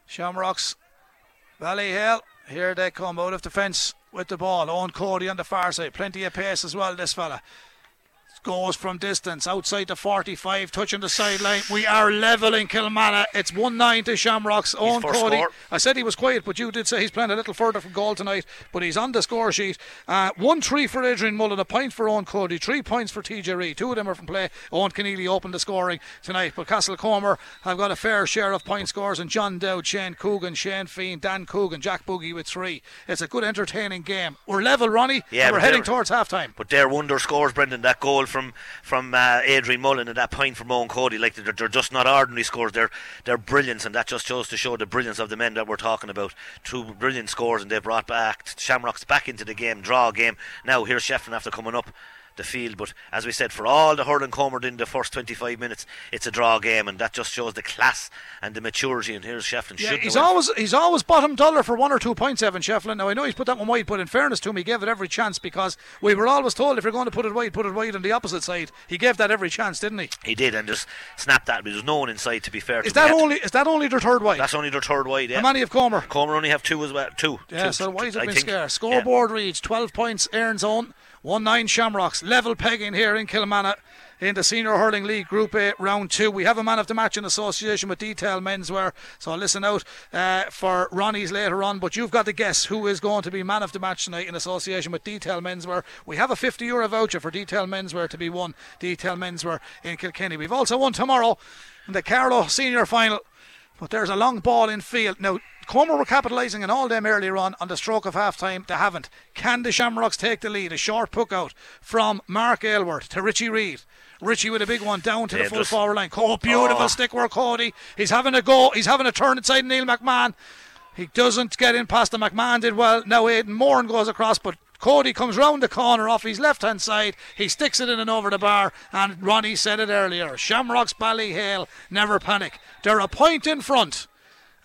Shamrocks, Ballyhale. Here they come out of the fence with the ball. Owen Cody on the far side. Plenty of pace as well, this fella. Goes from distance outside the 45, touching the sideline. We are level in Kilmanagh. It's 1 9 to Shamrocks. own Cody. score. I said he was quiet, but you did say he's playing a little further from goal tonight. But he's on the score sheet. Uh, 1 3 for Adrian Mullen, a point for Owen Cody, three points for TJ Reid. Two of them are from play. Owen Keneally opened the scoring tonight. But Castle Comer have got a fair share of point scores. And John Dowd, Shane Coogan, Shane Feehan, Dan Coogan, Jack Buggy with three. It's a good, entertaining game. We're level, Ronnie. Yeah, we're heading towards half time. But their wonder scores, Brendan, that goal from from uh, Adrian Mullen and that point from Owen Cody, like they're, they're just not ordinary scores. They're they're brilliance, and that just shows to show the brilliance of the men that we're talking about. Two brilliant scores, and they brought back Shamrocks back into the game, draw game. Now here's Shefflin after coming up the field, but as we said, for all the hurling covered in the first 25 minutes, it's a draw game, and that just shows the class and the maturity. And here's Shefflin. Yeah, he's always he's always bottom dollar for one or two points, Evan Shefflin. Now I know he's put that one wide, but in fairness to him, he gave it every chance because we were always told if you're going to put it wide, put it wide on the opposite side. He gave that every chance, didn't he? He did, and just snapped that. There's no one inside. To be fair, Is that He had to- only is that only their third wide? That's only their third wide. Yeah. How many of Comer? Comer only have two as well. Two. Yeah, Two- so why has it been scarce? Scoreboard reads 12 points, Erin's own, 1 9 Shamrocks. Level pegging here in Kilmanagh in the Senior Hurling League Group A round two. We have a man of the match in association with Detail Menswear, so listen out uh, for Ronnie's later on. But you've got to guess who is going to be man of the match tonight in association with Detail Menswear. We have a 50 euro voucher for Detail Menswear to be won. Detail Menswear in Kilkenny. We've also won tomorrow in the Carlow Senior Final. But there's a long ball in field. Now, Comer were capitalising on all them earlier on on the stroke of half time. They haven't. Can the Shamrocks take the lead? A short puck out from Mark Aylward to Richie Reid. Richie with a big one down to the full forward line. Oh, beautiful oh. stick work, Cody. He's having a go. He's having a turn inside Neil McMahon. He doesn't get in past the McMahon did well. Now Aidan Moran goes across, but Cody comes round the corner off his left hand side. He sticks it in and over the bar. And Ronnie said it earlier Shamrocks Ballyhale never panic. They're a point in front.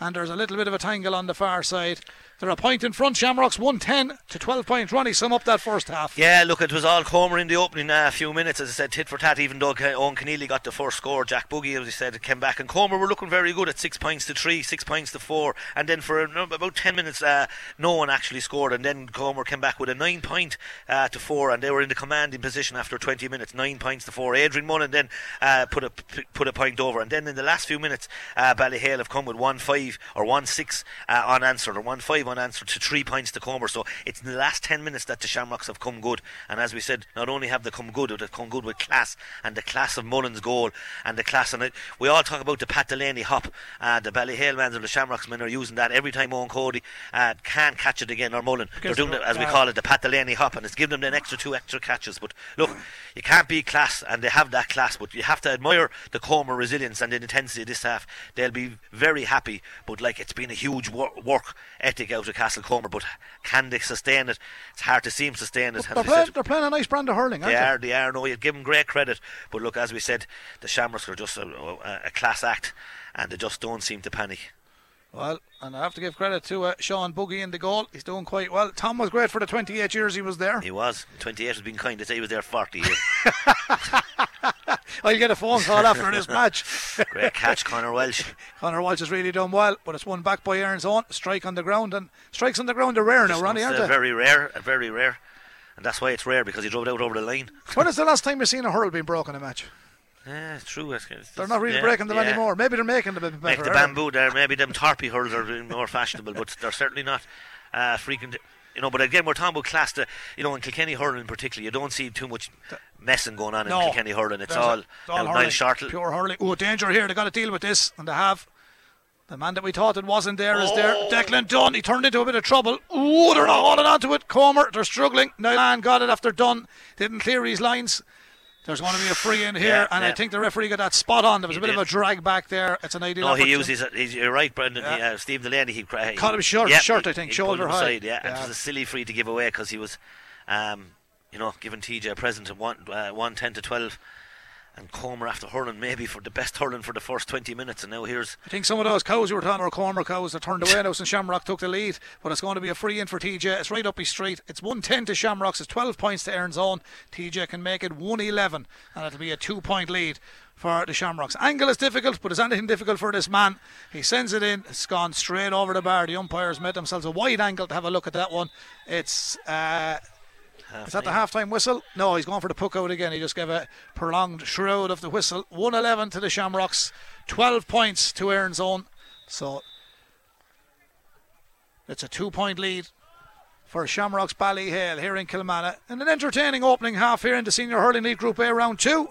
And there's a little bit of a tangle on the far side. They're a point in front. Shamrocks 110 to 12 points. Ronnie, sum up that first half. Yeah, look, it was all Comer in the opening uh, few minutes. As I said, tit for tat, even though Owen Keneally got the first score. Jack Buggy, as I said, came back. And Comer were looking very good at six points to three, six points to four. And then for about 10 minutes, uh, no one actually scored. And then Comer came back with a nine point uh, to four. And they were in the commanding position after 20 minutes, nine points to four. Adrian Mullen then uh, put, a, put a point over. And then in the last few minutes, uh, Ballyhale have come with 1 5 or 1 6 uh, unanswered or 1 5 unanswered to three points to Comer. So it's in the last 10 minutes that the Shamrocks have come good. And as we said, not only have they come good, but they've come good with class and the class of Mullen's goal and the class. And it, we all talk about the Pat Delaney hop. Uh, the Ballyhale men or the Shamrocks men are using that every time Owen Cody uh, can't catch it again or Mullen. They're doing it, as we call it, the Pat Delaney hop. And it's giving them an extra two extra catches. But look, you can't be class, and they have that class. But you have to admire the Comer resilience and the intensity of this half. They'll be very happy. But like it's been a huge work, work ethic out of Castlecomer. But can they sustain it? It's hard to see them sustain it. They're playing, they're playing, a nice brand of hurling, they, they? are, they are. No, you give them great credit. But look, as we said, the Shamrocks are just a, a, a class act, and they just don't seem to panic. Well, and I have to give credit to uh, Sean Buggy in the goal. He's doing quite well. Tom was great for the 28 years he was there. He was. 28 has been kind to say he was there 40 years. I'll get a phone call after this match. Great catch, Connor Walsh. Connor Walsh has really done well, but it's one back by Erin's own. Strike on the ground, and strikes on the ground are rare now, Ronnie, aren't they? Very rare, very rare. And that's why it's rare because he drove it out over the line. when is the last time you've seen a hurl being broken in a match? Yeah, it's true. It's, it's, they're not really yeah, breaking them yeah. anymore. Maybe they're making them a bit better. Make the bamboo there. Maybe them tarpy hurls are more fashionable, but they're certainly not uh, frequent. You know, but again, we're talking about class. To, you know, in Kilkenny hurling in particular, you don't see too much messing going on no, in Kilkenny hurling. It's all, a, it's all hurling, short, pure hurling. Oh, danger here! They've got to deal with this, and they have. The man that we thought it wasn't there is there. Oh. Declan Dunn. He turned into a bit of trouble. Oh, they're not holding on to it. Comer, they're struggling. Now man got it after Dunn didn't clear his lines. There's going to be a free in here, yeah, and yeah. I think the referee got that spot on. There was he a bit did. of a drag back there. It's an ideal. No, he used his. He's, you're right, Brendan. Yeah. He, uh, Steve Delaney. He, he caught him short, yeah, short. I think shoulder high. Side, yeah, and it was a silly free to give away because he was, um, you know, giving TJ a present of one, uh, one ten to twelve and Comer after hurling maybe for the best hurling for the first 20 minutes and now here's I think some of those cows you were talking about Comer cows that turned away now since Shamrock took the lead but it's going to be a free in for TJ it's right up his street it's 110 to Shamrocks it's 12 points to Erin's own TJ can make it 111 and it'll be a two point lead for the Shamrocks. Angle is difficult, but is anything difficult for this man? He sends it in. It's gone straight over the bar. The umpires made themselves a wide angle to have a look at that one. It's uh, Half Is that the half time whistle? No, he's going for the puck out again. He just gave a prolonged shroud of the whistle. 111 to the Shamrocks, 12 points to Erin's own. So it's a two point lead for Shamrocks Ballyhale here in Kilmanagh. And an entertaining opening half here in the Senior Hurling League Group A round two.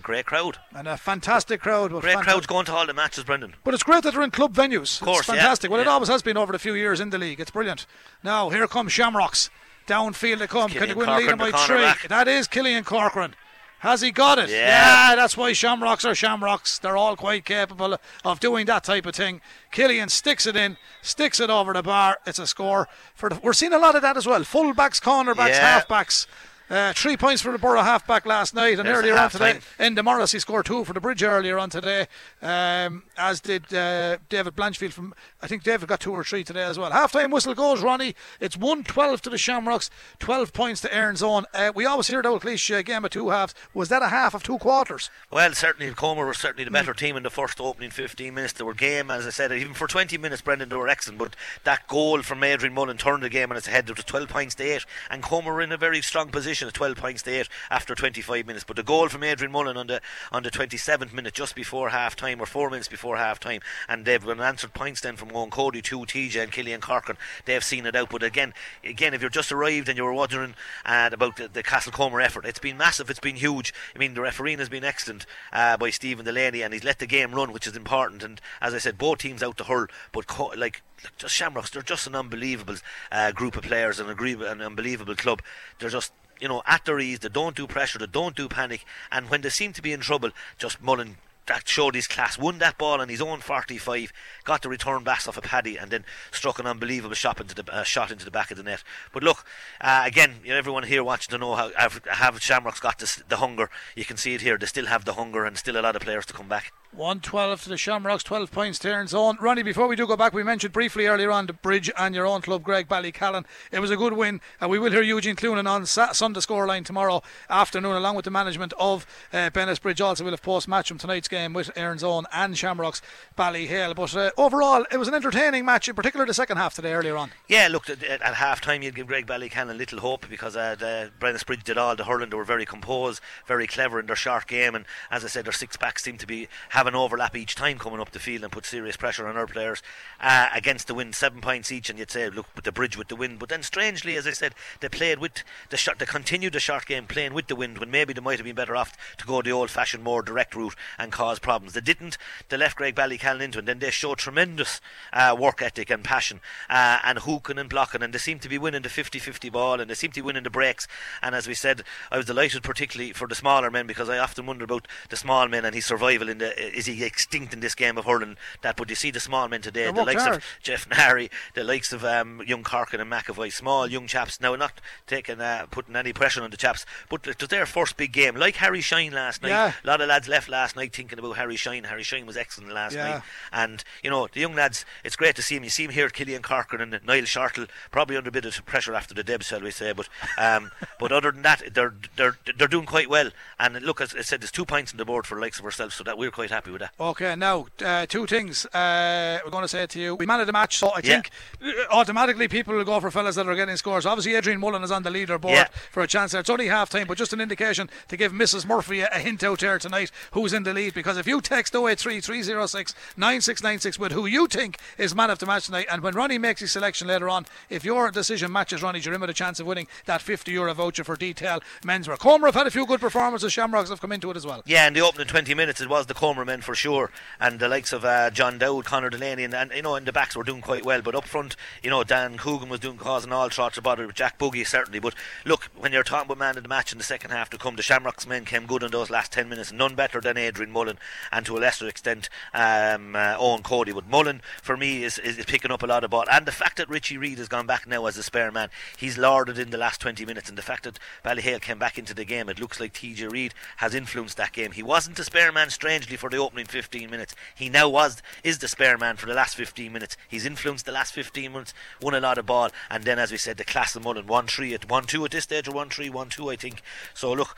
Great crowd. And a fantastic crowd. Great fanta- crowds going to all the matches, Brendan. But it's great that they're in club venues. Of course, it's fantastic. Yeah, well, yeah. it always has been over the few years in the league. It's brilliant. Now, here comes Shamrocks. Downfield they come. Can they win leading by three? Back. That is Killian Corcoran. Has he got it? Yeah. yeah. that's why Shamrocks are Shamrocks. They're all quite capable of doing that type of thing. Killian sticks it in, sticks it over the bar. It's a score. For the, we're seeing a lot of that as well. Fullbacks, cornerbacks, yeah. halfbacks. Uh, three points for the Borough halfback last night, and There's earlier on today, Enda Morris he scored two for the Bridge earlier on today, um, as did uh, David Blanchfield from. I think David got two or three today as well. Half time whistle goes, Ronnie. It's 1 12 to the Shamrocks, 12 points to Erin's own. Uh, we always hear the old cliche game of two halves. Was that a half of two quarters? Well, certainly, Comer were certainly the better mm. team in the first opening 15 minutes. They were game, as I said, even for 20 minutes, Brendan, they were excellent. But that goal from Adrian Mullen turned the game on its head. There was 12 points to 8, and Comer were in a very strong position position at 12 points to 8 after 25 minutes. But the goal from Adrian Mullen on the on the 27th minute, just before half time, or four minutes before half time, and they've been answered points then from Owen Cody to TJ and Killian Corcoran. They've seen it out. But again, again, if you're just arrived and you were wondering uh, about the, the Castlecomer effort, it's been massive, it's been huge. I mean, the refereeing has been excellent uh, by Stephen Delaney, and he's let the game run, which is important. And as I said, both teams out to hurl, but co- like just Shamrocks, they're just an unbelievable uh, group of players, and an unbelievable club. They're just you know at their ease. They don't do pressure. They don't do panic. And when they seem to be in trouble, just Mullen that showed his class. Won that ball on his own 45, got the return pass off a paddy, and then struck an unbelievable shot into the uh, shot into the back of the net. But look, uh, again, you know, everyone here watching to know how have, Shamrocks got this, the hunger. You can see it here. They still have the hunger, and still a lot of players to come back. 112 to the Shamrocks, 12 points to Erin's Own. Ronnie, before we do go back, we mentioned briefly earlier on the bridge and your own club, Graigue-Ballycallan. It was a good win, and we will hear Eugene Cloonan on Sa- Sunday scoreline tomorrow afternoon, along with the management of uh, Bennettsbridge. Also, we'll have post match from tonight's game with Erin's Own and Shamrocks Ballyhale. But uh, overall, it was an entertaining match, in particular the second half today earlier on. Yeah, look, at, at half time, you'd give Graigue-Ballycallan little hope because uh, the Bennettsbridge did all the hurling. They were very composed, very clever in their short game, and as I said, their six backs seem to be having overlap each time coming up the field and put serious pressure on our players uh, against the wind, seven points each, and you'd say, look, with the bridge with the wind. But then, strangely, as I said, they played with the shot, they continued the short game playing with the wind when maybe they might have been better off to go the old-fashioned, more direct route and cause problems. They didn't. They left Graigue-Ballycallan into it, and then they showed tremendous uh, work ethic and passion uh, and hooking and blocking, and they seem to be winning the 50-50 ball, and they seem to be winning the breaks. And as we said, I was delighted, particularly for the smaller men, because I often wonder about the small men and his survival in the is he extinct in this game of hurling that. But you see the small men today, the likes hard. of Jeff Nary, the likes of um, young Corkin and McAvoy, small young chaps. Now, not taking uh, putting any pressure on the chaps, but it was their first big game. Like Harry Shine last night. Yeah. A lot of lads left last night thinking about Harry Shine. Harry Shine was excellent last Yeah. night, and you know the young lads. It's great to see him. You see him here, Killian Corkin and Niall Shortle, probably under a bit of pressure after the debs, shall we say? But um, but other than that, they're they're they're doing quite well. And look, as I said, there's two points on the board for the likes of ourselves, so that we're quite happy with that. Okay, now uh, two things uh, we're going to say to you. We man of the match, so I Yeah. think uh, automatically people will go for fellas that are getting scores. Obviously, Adrian Mullen is on the leaderboard Yeah. for a chance there. It's only half time, but just an indication to give Mrs. Murphy a, a hint out there tonight who's in the lead. Because if you text 083 306 9696 with who you think is man of the match tonight, and when Ronnie makes his selection later on, if your decision matches Ronnie's, you're in with a chance of winning that 50 euro voucher for detail menswear. Comer have had a few good performances. Shamrocks have come into it as well. Yeah, in the opening 20 minutes, it was the Comer men for sure, and the likes of uh, John Dowd, Connor Delaney, and, and you know, in the backs were doing quite well. But up front, you know, Dan Coogan was doing causing all sorts of bother with Jack Buggy certainly. But look, when you're talking about man of the match in the second half to come, the Shamrocks men came good in those last 10 minutes, none better than Adrian Mullen, and to a lesser extent um, uh, Owen Cody. But Mullen, for me, is, is picking up a lot of ball, and the fact that Richie Reid has gone back now as a spare man, he's lorded in the last 20 minutes, and the fact that Ballyhale came back into the game, it looks like TJ Reid has influenced that game. He wasn't a spare man, strangely, for the opening 15 minutes. He now was is the spare man for the last 15 minutes. He's influenced the last 15 minutes, won a lot of ball, and then, as we said, the class of Mullen, 1 3 at 1 2 at this stage, or 1 3 1 2, I think. So, look.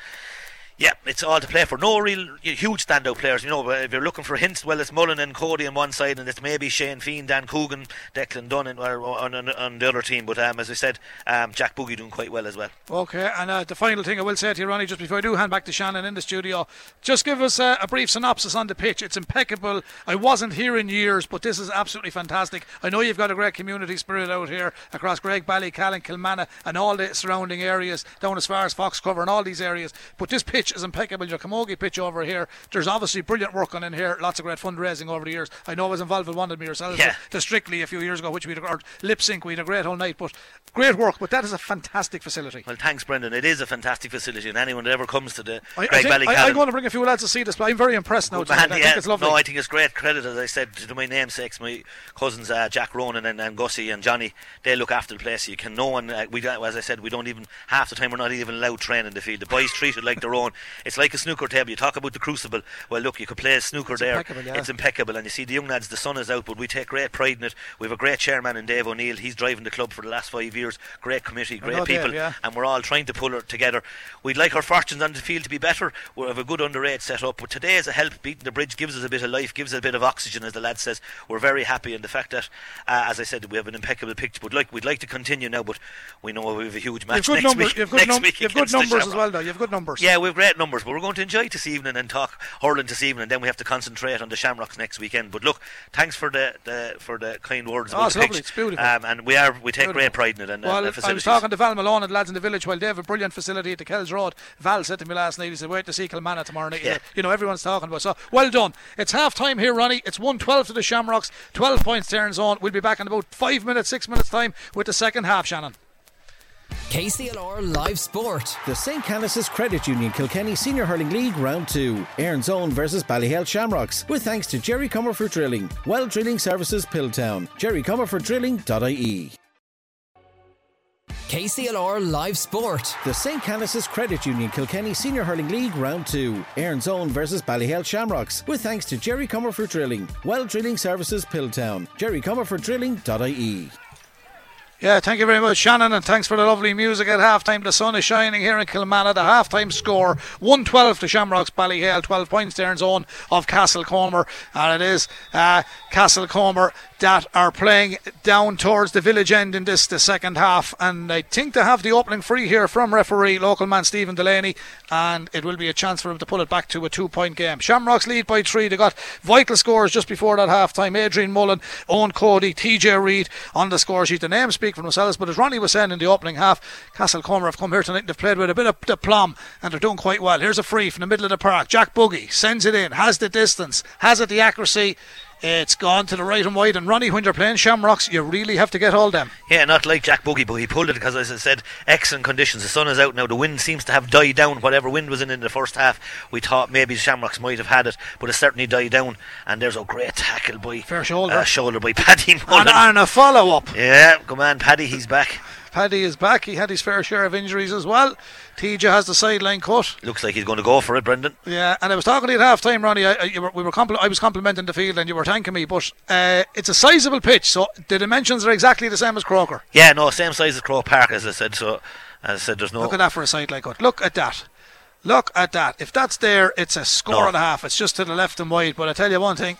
Yeah, it's all to play for. No real huge standout players. You know, if you're looking for hints, well, it's Mullen and Cody on one side, and it's maybe Shane Feehan, Dan Coogan, Declan Dunn on, on, on, on the other team. But um, as I said, um, Jack Buggy doing quite well as well. Okay, and uh, the final thing I will say to you, Ronnie, just before I do hand back to Shannon in the studio, just give us uh, a brief synopsis on the pitch. It's impeccable. I wasn't here in years, but this is absolutely fantastic. I know you've got a great community spirit out here across Greg Valley, Callan, Kilmanagh, and all the surrounding areas, down as far as Foxcover and all these areas. But this pitch is impeccable. Your Camogie pitch over here, there's obviously brilliant work on in here, lots of great fundraising over the years. I know I was involved with one of them yourself, Yeah. the Strictly a few years ago, which we had, Lip Sync, we had a great whole night, but great work. But that is a fantastic facility. Well, thanks, Brendan. It is a fantastic facility, and anyone that ever comes to the I, Greg Valley I, I'm going to bring a few lads to see this, but I'm very impressed now. Man, I yeah. think it's lovely. No, I think it's great credit, as I said, to my namesakes, my cousins uh, Jack Ronan and, and Gussie and Johnny. They look after the place. You can no one. Uh, we as I said, we don't even half the time we're not even allowed training in the field. The boys treat it like their own. It's like a snooker table. You talk about the crucible. Well, look, you could play a snooker there. impeccable, yeah. It's impeccable, and you see the young lads. The sun is out, but we take great pride in it. We have a great chairman in Dave O'Neill. He's driving the club for the last five years. Great committee, great know Dave, people, yeah. and we're all trying to pull it together. We'd like our fortunes on the field to be better. We have a good under eight set up, but today as a help, beating the bridge gives us a bit of life, gives us a bit of oxygen, as the lad says. We're very happy, and the fact that, uh, as I said, we have an impeccable picture. But like we'd like to continue now, but we know we have a huge match next week. You've good, num- you've good numbers as well, though. You've good numbers. Yeah, we have great numbers, but we're going to enjoy this evening and talk hurling this evening, and then we have to concentrate on the Shamrocks next weekend. But look, thanks for the, the for the kind words Oh, about it's the lovely, pitch. it's beautiful. Um, and we are we take Beautiful. great pride in it. And uh, Well, I was talking to Val Malone and the lads in the village while they have a brilliant facility at the Kells Road. Val said to me last night, he said, wait to see Kilmanagh tomorrow night. Yeah. You know, everyone's talking about. So, well done. It's half time here, Ronnie. It's 1 12 to the Shamrocks, 12 points turns on. We'll be back in about five minutes, six minutes' time with the second half, Shannon. KCLR Live Sport. The St. Canice's Credit Union Kilkenny Senior Hurling League Round 2. Erin's Own versus Ballyhale Shamrocks. With thanks to Jerry Comerford Drilling. Well Drilling Services Piltown. JerryComerforddrilling.ie. KCLR Live Sport. The St. Canice's Credit Union Kilkenny Senior Hurling League Round 2. Erin's Own versus Ballyhale Shamrocks. With thanks to Jerry Comerford Drilling. Well Drilling Services Piltown. JerryComerforddrilling.ie. Yeah, thank you very much, Shannon, and thanks for the lovely music at halftime. The sun is shining here in Kilmanagh. The halftime score 112 to Shamrocks Ballyhale, 12 points there in zone of Castlecomer, and it is uh, Castlecomer that are playing down towards the village end in this the second half. And I think they have the opening free here from referee local man Stephen Delaney, and it will be a chance for him to pull it back to a two point game. Shamrocks lead by three. They got vital scores just before that half time. Adrian Mullen, Owen Cody, TJ Reid on the score sheet. The names speak for themselves, but as Ronnie was saying in the opening half, Castlecomer have come here tonight and they've played with a bit of aplomb and they're doing quite well. Here's a free from the middle of the park. Jack Buggy sends it in, has the distance, has it the accuracy. It's gone to the right and wide. And Ronnie, when you're playing Shamrocks, you really have to get all them. Yeah, not like Jack Buggy, but he pulled it because, as I said, excellent conditions. The sun is out now. The wind seems to have died down. Whatever wind was in in the first half, we thought maybe Shamrocks might have had it, but it certainly died down. And there's a great tackle by Fair shoulder. uh, shoulder by Paddy Mullen. And, and a follow up. yeah, come on, Paddy, he's back. Paddy is back. He had his fair share of injuries as well. TJ has the sideline cut. Looks like he's going to go for it, Brendan. Yeah, and I was talking to you at half time, Ronnie. I, I, you were, we were compli- I was complimenting the field and you were thanking me, but uh, it's a sizable pitch, so the dimensions are exactly the same as Croker. Yeah, no, same size as Croke Park, as I said. So, as I said, there's no. Look at that for a sideline cut. Look at that. Look at that. If that's there, it's a score No. and a half. It's just to the left and wide. But I tell you one thing.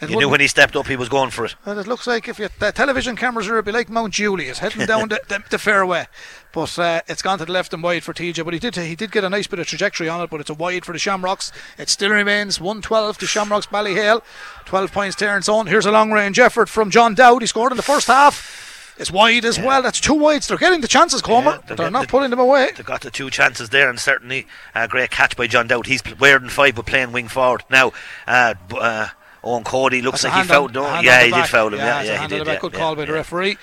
It you knew when he stepped up, he was going for it. Well, it looks like if you, the television cameras are, it'd be like Mount Juliet is heading down the, the, the fairway. But uh, it's gone to the left and wide for TJ. But he did he did get a nice bit of trajectory on it. But it's a wide for the Shamrocks. It still remains 112 to Shamrocks Ballyhale. 12 points there in zone. Here's a long range effort from John Dowd. He scored in the first half. It's wide as well. That's two wides. They're getting the chances, Comer. Yeah, they're they're not the- pulling them away. They got the two chances there, and certainly a great catch by John Dowd. He's wearing five, but playing wing forward now. Uh, uh, Owen Cody looks That's like he hand on- fouled. no, yeah, he did foul him. Yeah, Yeah, yeah, he did. yeah, Good call by the referee.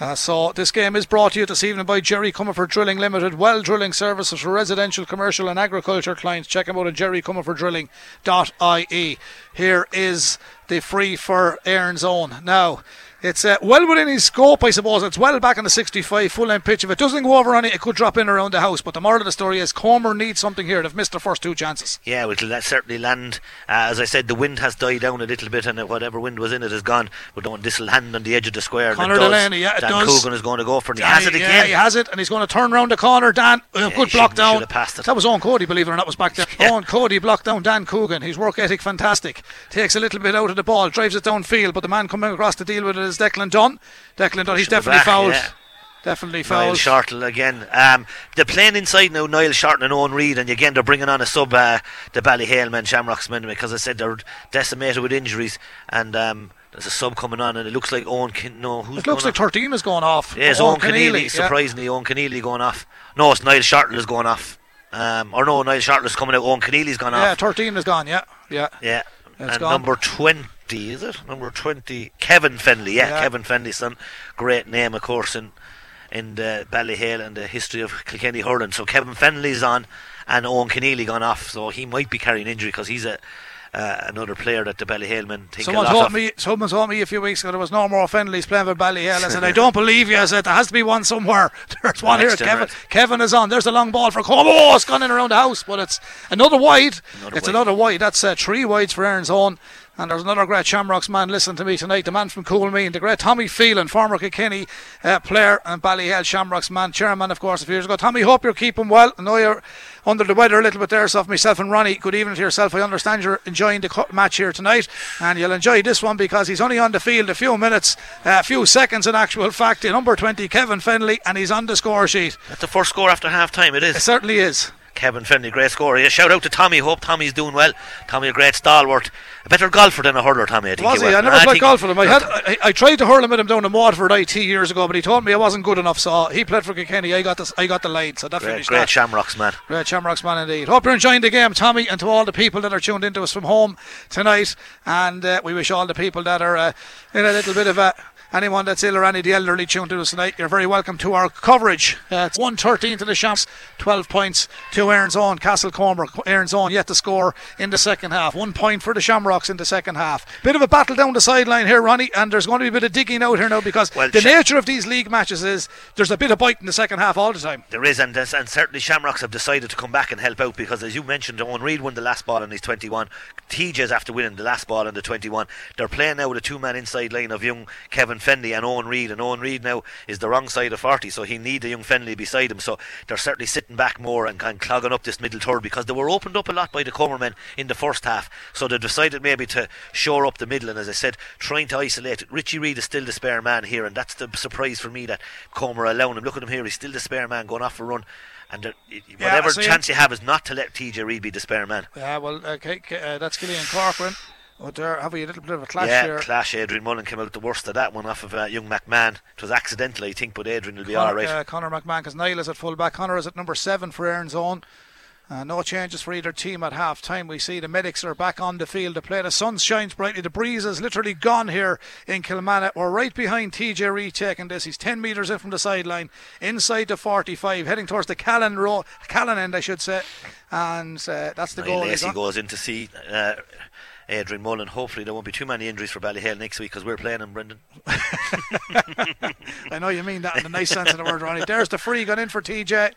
Uh, so this game is brought to you this evening by Jerry Comerford Drilling Limited. Well drilling services for residential, commercial, and agriculture clients. Check them out at jerrycomerforddrilling.ie. Here is the free for Erin's own. Now. It's uh, well within his scope, I suppose. It's well back in the 65 full length pitch. If it doesn't go over on it, it could drop in around the house. But the moral of the story is Comer needs something here. They've missed their first two chances. Yeah, it'll certainly land. Uh, as I said, the wind has died down a little bit, and whatever wind was in it is gone. But don't this will land on the edge of the square. and Conor it does. Delaney, yeah, it Dan does. Coogan is going to go for it. He has it again. Yeah, he has it, and he's going to turn round the corner. Dan, uh, he good block down. should have passed it. That was Owen Cody, believe it or not, was back there. Yeah. Owen Cody blocked down Dan Coogan. His work ethic fantastic. Takes a little bit out of the ball, drives it downfield, but the man coming across to deal with it is Declan Dunn. Declan Dunn, he's definitely back, fouled. yeah. Definitely Niall fouled. Shortle again. Um, they're playing inside now, Niall Shortle and Owen Reid, and again they're bringing on a sub, uh, the Ballyhale men, Shamrocks men, because I said they're decimated with injuries, and um, there's a sub coming on, and it looks like Owen. Kin- no, who's It looks like off? 13 is going off. Yeah, it's Owen Owen Keneally. yeah. Surprisingly, Owen Keneally going off. No, it's Niall Shortle is going off. Um, or no, Niall Shortle is coming out. Owen Keneally's gone off. Yeah. 13 is gone, yeah. Yeah. Yeah. It's and gone. number 20, is it? Number 20, Kevin Fennelly. Yeah, Yeah. Kevin Fennelly's son. Great name, of course, in, in the Ballyhale and the history of Kilkenny hurling. So Kevin Fennelly's on and Owen Keneally gone off. So he might be carrying injury because he's a, uh, another player that the Ballyhalemen think Someone a lot told me, someone told me a few weeks ago there was no more Fennelly's playing for Ballyhale. I said, I don't believe you. I said, there has to be one somewhere. There's one here. Kevin. Kevin is on. There's a long ball for Como. Oh, it's gone in around the house, but it's another wide. Another it's wide. another wide. That's uh, three wides for Erin's own. And there's another great Shamrocks man listening to me tonight, the man from Coolmean, the great Tommy Phelan, former Kilkenny uh, player and Ballyhale Shamrocks man, chairman, of course, a few years ago. Tommy, hope you're keeping well. I know you're under the weather a little bit there, so myself and Ronnie, good evening to yourself. I understand you're enjoying the match here tonight, and you'll enjoy this one because he's only on the field a few minutes, uh, a few seconds in actual fact. The number 20, Kevin Fennelly, and he's on the score sheet. That's the first score after half time, it It is. certainly is. Kevin Fennelly, great score. Yeah, shout out to Tommy. Hope Tommy's doing well. Tommy, a great stalwart. A better golfer than a hurler, Tommy. I think Was he was. I never played golf with him. I had I, I tried to hurl him at him down in Waterford IT years ago, but he told me I wasn't good enough. So he played for Kilkenny. I got the I got the lead. So that Great, finished great that. Shamrocks, man. Great Shamrocks man indeed. Hope you're enjoying the game, Tommy, and to all the people that are tuned into us from home tonight. And uh, we wish all the people that are uh, in a little bit of a. Anyone that's ill or any of the elderly tuned to us tonight, you're very welcome to our coverage. Uh, it's 113 to the Shamps, 12 points to Erin's own, Castle Cormer. Erin's own yet to score in the second half. One point for the Shamrocks in the second half. Bit of a battle down the sideline here, Ronnie, and there's going to be a bit of digging out here now because Well, the nature of these league matches is there's a bit of bite in the second half all the time. There is, and, and certainly Shamrocks have decided to come back and help out because, as you mentioned, Owen Reid won the last ball on his 21. TJ's after winning the last ball on the 21. They're playing now with a two man inside line of young Kevin Fennelly and Owen Reid, and Owen Reid now is the wrong side of 40, so he need a young Fennelly beside him. So they're certainly sitting back more and, kind of clogging up this middle third because they were opened up a lot by the Comer men in the first half. So they decided maybe to shore up the middle, and as I said, trying to isolate it. Richie Reid is still the spare man here, and that's the surprise for me that Comer allowing him. Look at him here, he's still the spare man going off for a run. And there- whatever him. chance you have is not to let TJ Reid be the spare man. Yeah, well, okay, okay, uh, that's Killian Corcoran. But there have we a little bit of a clash yeah, here. clash. Adrian Mullen came out the worst of that one off of uh, young McMahon. It was accidental, I think, but Adrian will be all right. uh, Conor McMahon, because Niall is at fullback. Connor is at number seven for Erin's own. Uh, no changes for either team at half time. We see the medics are back on the field to play. The sun shines brightly. The breeze is literally gone here in Kilmanagh. We're right behind TJ Reid taking this. He's 10 metres in from the sideline, inside the 45, heading towards the Callan, row, Callan end, I should say. And uh, that's the Niall goal. Lacey goes in to see uh, Adrian Mullen. Hopefully, there won't be too many injuries for Ballyhale next week because we're playing them, Brendan. I know you mean that in the nice sense of the word, Ronnie. There's the free gone in for TJ.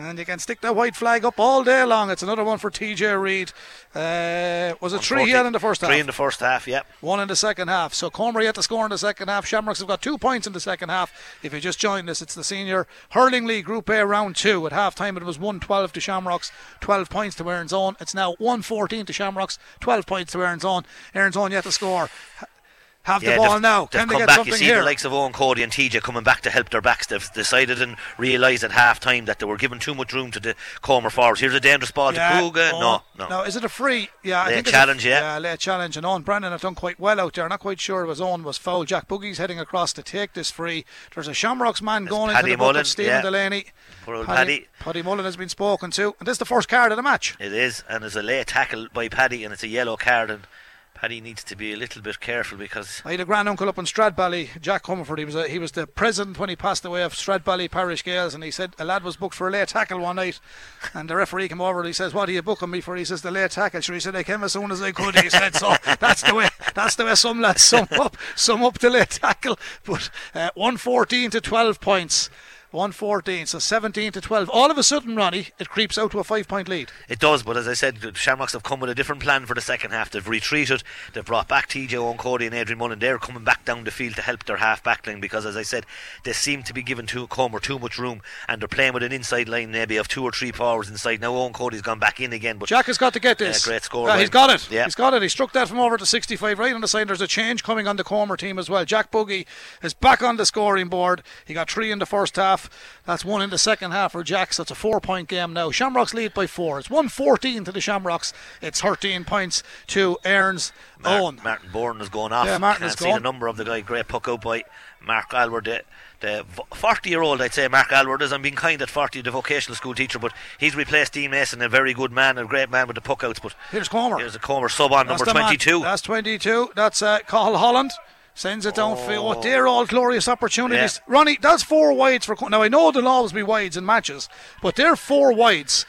And you can stick that white flag up all day long. It's another one for TJ Reid. Uh, was it three he had in the first half? Three in the first half, yep. One in the second half. So Comer yet to score in the second half. Shamrocks have got two points in the second half. If you just joined us, it's the senior hurling league Group A round two. At half time it was 112 to Shamrocks, 12 points to Erin's own. It's now 114 to Shamrocks, 12 points to Erin's own. Erin's own yet to score. Ha- Have Yeah, the ball now. they've Can they come get back. You see here? the likes of Owen Cody and TJ coming back to help their backs. They've decided and realised at half time that they were giving too much room to the Comer forwards. Here's a dangerous ball Yeah. to Cougar. Oh, no, no. No, is it a free? Yeah, I Late think it's challenge, a, yeah. Yeah, late challenge. And Owen Brennan have done quite well out there. Not quite sure if his own was foul. Jack Buggy's heading across to take this free. There's a Shamrocks man going Paddy into the book Mullen, Stephen yeah. Delaney. Poor old Paddy, Paddy. Paddy Mullen has been spoken to. And this is the first card of the match. It is, and there's a late tackle by Paddy, and it's a yellow card. And Paddy needs to be a little bit careful because I had a grand uncle up in Stradbally, Jack Comerford. He was a, he was the president when he passed away of Stradbally Parish Gaels, and he said a lad was booked for a late tackle one night, and the referee came over and he says, "What are you booking me for?" He says, "The late tackle." Sure, he said, "I came as soon as I could." He said, "So that's the way that's the way some lads sum up sum up the late tackle." But uh, one fourteen to twelve points. 114, so 17 to 12. All of a sudden, Ronnie, it creeps out to a five point lead. it does. But as I said, the Shamrocks have come with a different plan for the second half. They've retreated. They've brought back TJ Owen Cody and Adrian Mullen. They're coming back down the field to help their half back line because, as I said, they seem to be giving to Comer too much room, and they're playing with an inside line maybe of two or three powers inside. Now Owen Cody's gone back in again, but Jack has got to get this. Yeah, great score by he's got it. Yeah. He's got it. He struck that from over to 65 right on the side. There's a change coming on the Comer team as well. Jack Buggy is back on the scoring board. He got three in the first half. That's one in the second half for Jacks. That's a four point game now. Shamrocks lead by four. It's 114 to the Shamrocks. It's 13 points to Erin's Mar- own. Martin Bourne is going off. Yeah, Martin Can't is see going. the number of the guy. Great puck out by Mark Alward. The, the 40 year old, I'd say, Mark Alward is. I'm being kind at 40, the vocational school teacher, but he's replaced Dean Mason, a very good man, a great man with the puck outs. But Here's Comer. here's a Comer sub on That's number the man. 22. That's 22. That's uh, Cahill Holland. Sends it downfield. Oh, dear, oh. all glorious opportunities. Ronnie, that's four wides for. Now, I know there'll always be wides in matches, but they're four wides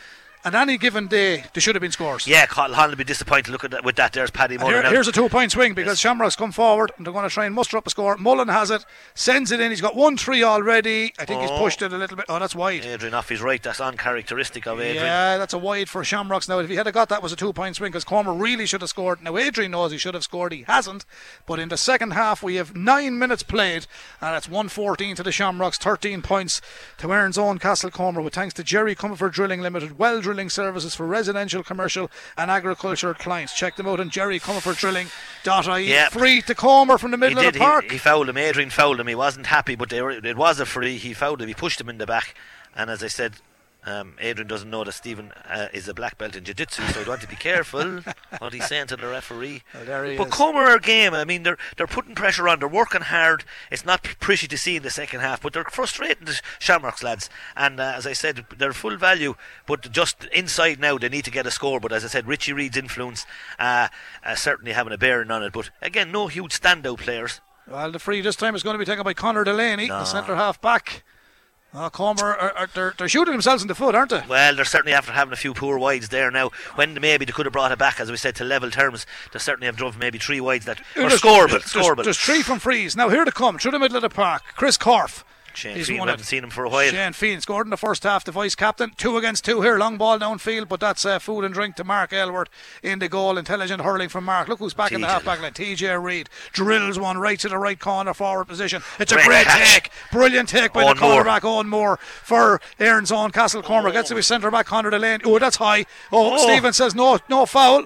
And any given day, they should have been scores. Yeah, Culhane will be disappointed. Look at that with that. There's Paddy Mullen. here- here's a two point swing because Shamrocks come forward and they're going to try and muster up a score. Mullen has it, sends it in. He's got 1 3 already. I think he's Oh. pushed it a little bit. Oh, that's wide. Adrian off his right. That's uncharacteristic of Adrian. Yeah, that's a wide for Shamrocks. Now, if he had got that was a two point swing because Comer really should have scored. Now, Adrian knows he should have scored. He hasn't. But in the second half, we have nine minutes played, and it's 114 to the Shamrocks, 13 points to Erin's own Castlecomer, with thanks to Jerry Comerford Drilling Limited, well drilling services for residential, commercial, and agricultural clients. Check them out on jerrycomerforddrilling.ie. Yeah. Free to Comer from the He middle did. of the park. He, he fouled him. Adrian fouled him. He wasn't happy, but were, it was a free. He fouled him. He pushed him in the back. And as I said, um, Adrian doesn't know that Stephen uh, is a black belt in jiu-jitsu, so he'd want to be careful what he's saying to the referee. He but is. Comer are game. I mean, they're they're putting pressure on. They're working hard. It's not pretty to see in the second half, but they're frustrating the Shamrocks lads. And uh, as I said, they're full value, but just inside now they need to get a score. But as I said, Richie Reid's influence uh, uh, certainly having a bearing on it. But again, no huge standout players. Well, the free this time is going to be taken by Connor Delaney, the centre half back. Ah, oh, Comer, are, are, they're, they're shooting themselves in the foot, aren't they? Well, they're certainly after having a few poor wides there now. When maybe they could have brought it back, as we said, to level terms, they certainly have drove maybe three wides that are There's- scoreable. there's- Scoreable. There's three from frees. Now here to come, through the middle of the park. Chris Corf. Shane He's one we haven't seen him for a while. Shane Feehan scored in the first half, the vice captain. Two against two here, long ball downfield, but that's uh, food and drink to Mark Elward in the goal. Intelligent hurling from Mark. Look who's back in the half back line. TJ Reid drills one right to the right corner forward position. It's a Great great take, brilliant take by Owen the cornerback Owen Moore for Erin's own Castlecomer. Gets to be centre back Connor Delaney. Oh, that's high. Oh, Oh. Stephen says no, no foul.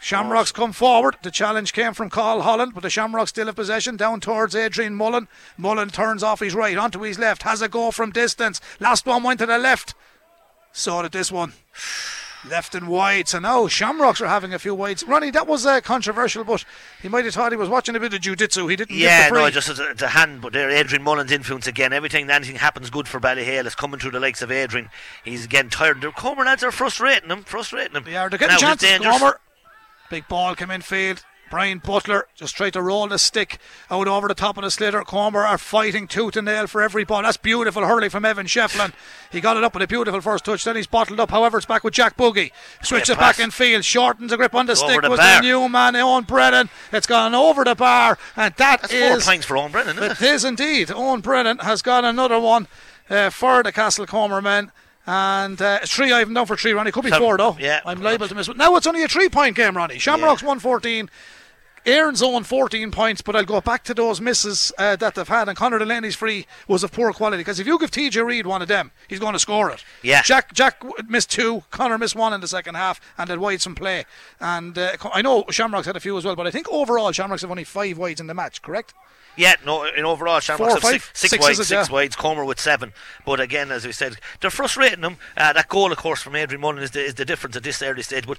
Shamrocks come forward. The challenge came from Carl Holland, but the Shamrocks still have possession down towards Adrian Mullen. Mullen turns off his right onto his left, has a go from distance. Last one went to the left. So did this one. Left and wide. So now Shamrocks are having a few wides. Ronnie, that was uh, controversial, but he might have thought he was watching a bit of jiu-jitsu. He didn't Yeah, the no, just as a, as a hand, but there, Adrian Mullen's influence again. Everything, anything happens good for Ballyhale is coming through the likes of Adrian. He's getting tired. The Comer lads are frustrating him, frustrating him. Yeah, they're getting now, it's chances. Comer. Big ball came in field. Brian Butler just tried to roll the stick out over the top of the sliotar. Comer are fighting tooth and nail for every ball. That's beautiful hurley from Evan Shefflin. He got it up with a beautiful first touch. Then he's bottled up. However, it's back with Jack Buggy. Switches it back in field. Shortens the grip on the Over stick. the was bar. the new man, Owen Brennan. It's gone over the bar, and that That's four points for Owen Brennan, isn't it it? is indeed. Owen Brennan has got another one uh, for the Castle Comer men. And uh, it's three, I haven't done for three, Ronnie. Could be Seven. four, though. Yeah. I'm liable to miss one. Now it's only a three point game, Ronnie. Shamrocks 114. Erin's own 14 points, but I'll go back to those misses uh, that they've had. And Conor Delaney's free was of poor quality because if you give TJ Reid one of them, he's going to score it. Yeah. Jack Jack missed two, Connor missed one in the second half, and had wides from play. And uh, I know Shamrocks had a few as well, but I think overall Shamrocks have only five wides in the match, correct? Yeah, no, in overall, Shamrocks have six, six Six, wides, six yeah. wides, Comer with seven. But again, as we said, they're frustrating them. Uh, that goal, of course, from Adrian Mullen is the, is the difference at this early stage. But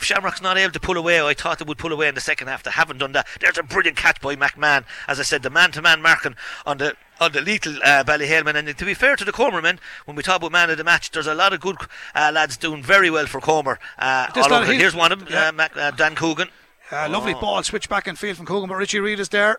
Shamrock's not able to pull away. I thought they would pull away in the second half. They haven't done that. There's a brilliant catch by McMahon. As I said, the man-to-man marking on the on the lethal uh, Ballyhaleman. And to be fair to the Comer men, when we talk about man of the match, there's a lot of good uh, lads doing very well for Comer. Uh, all over. Here's one of them, yeah. uh, Mac, uh, Dan Coogan. Uh, lovely Oh. ball switch back in field from Coogan, but Richie Reid is there.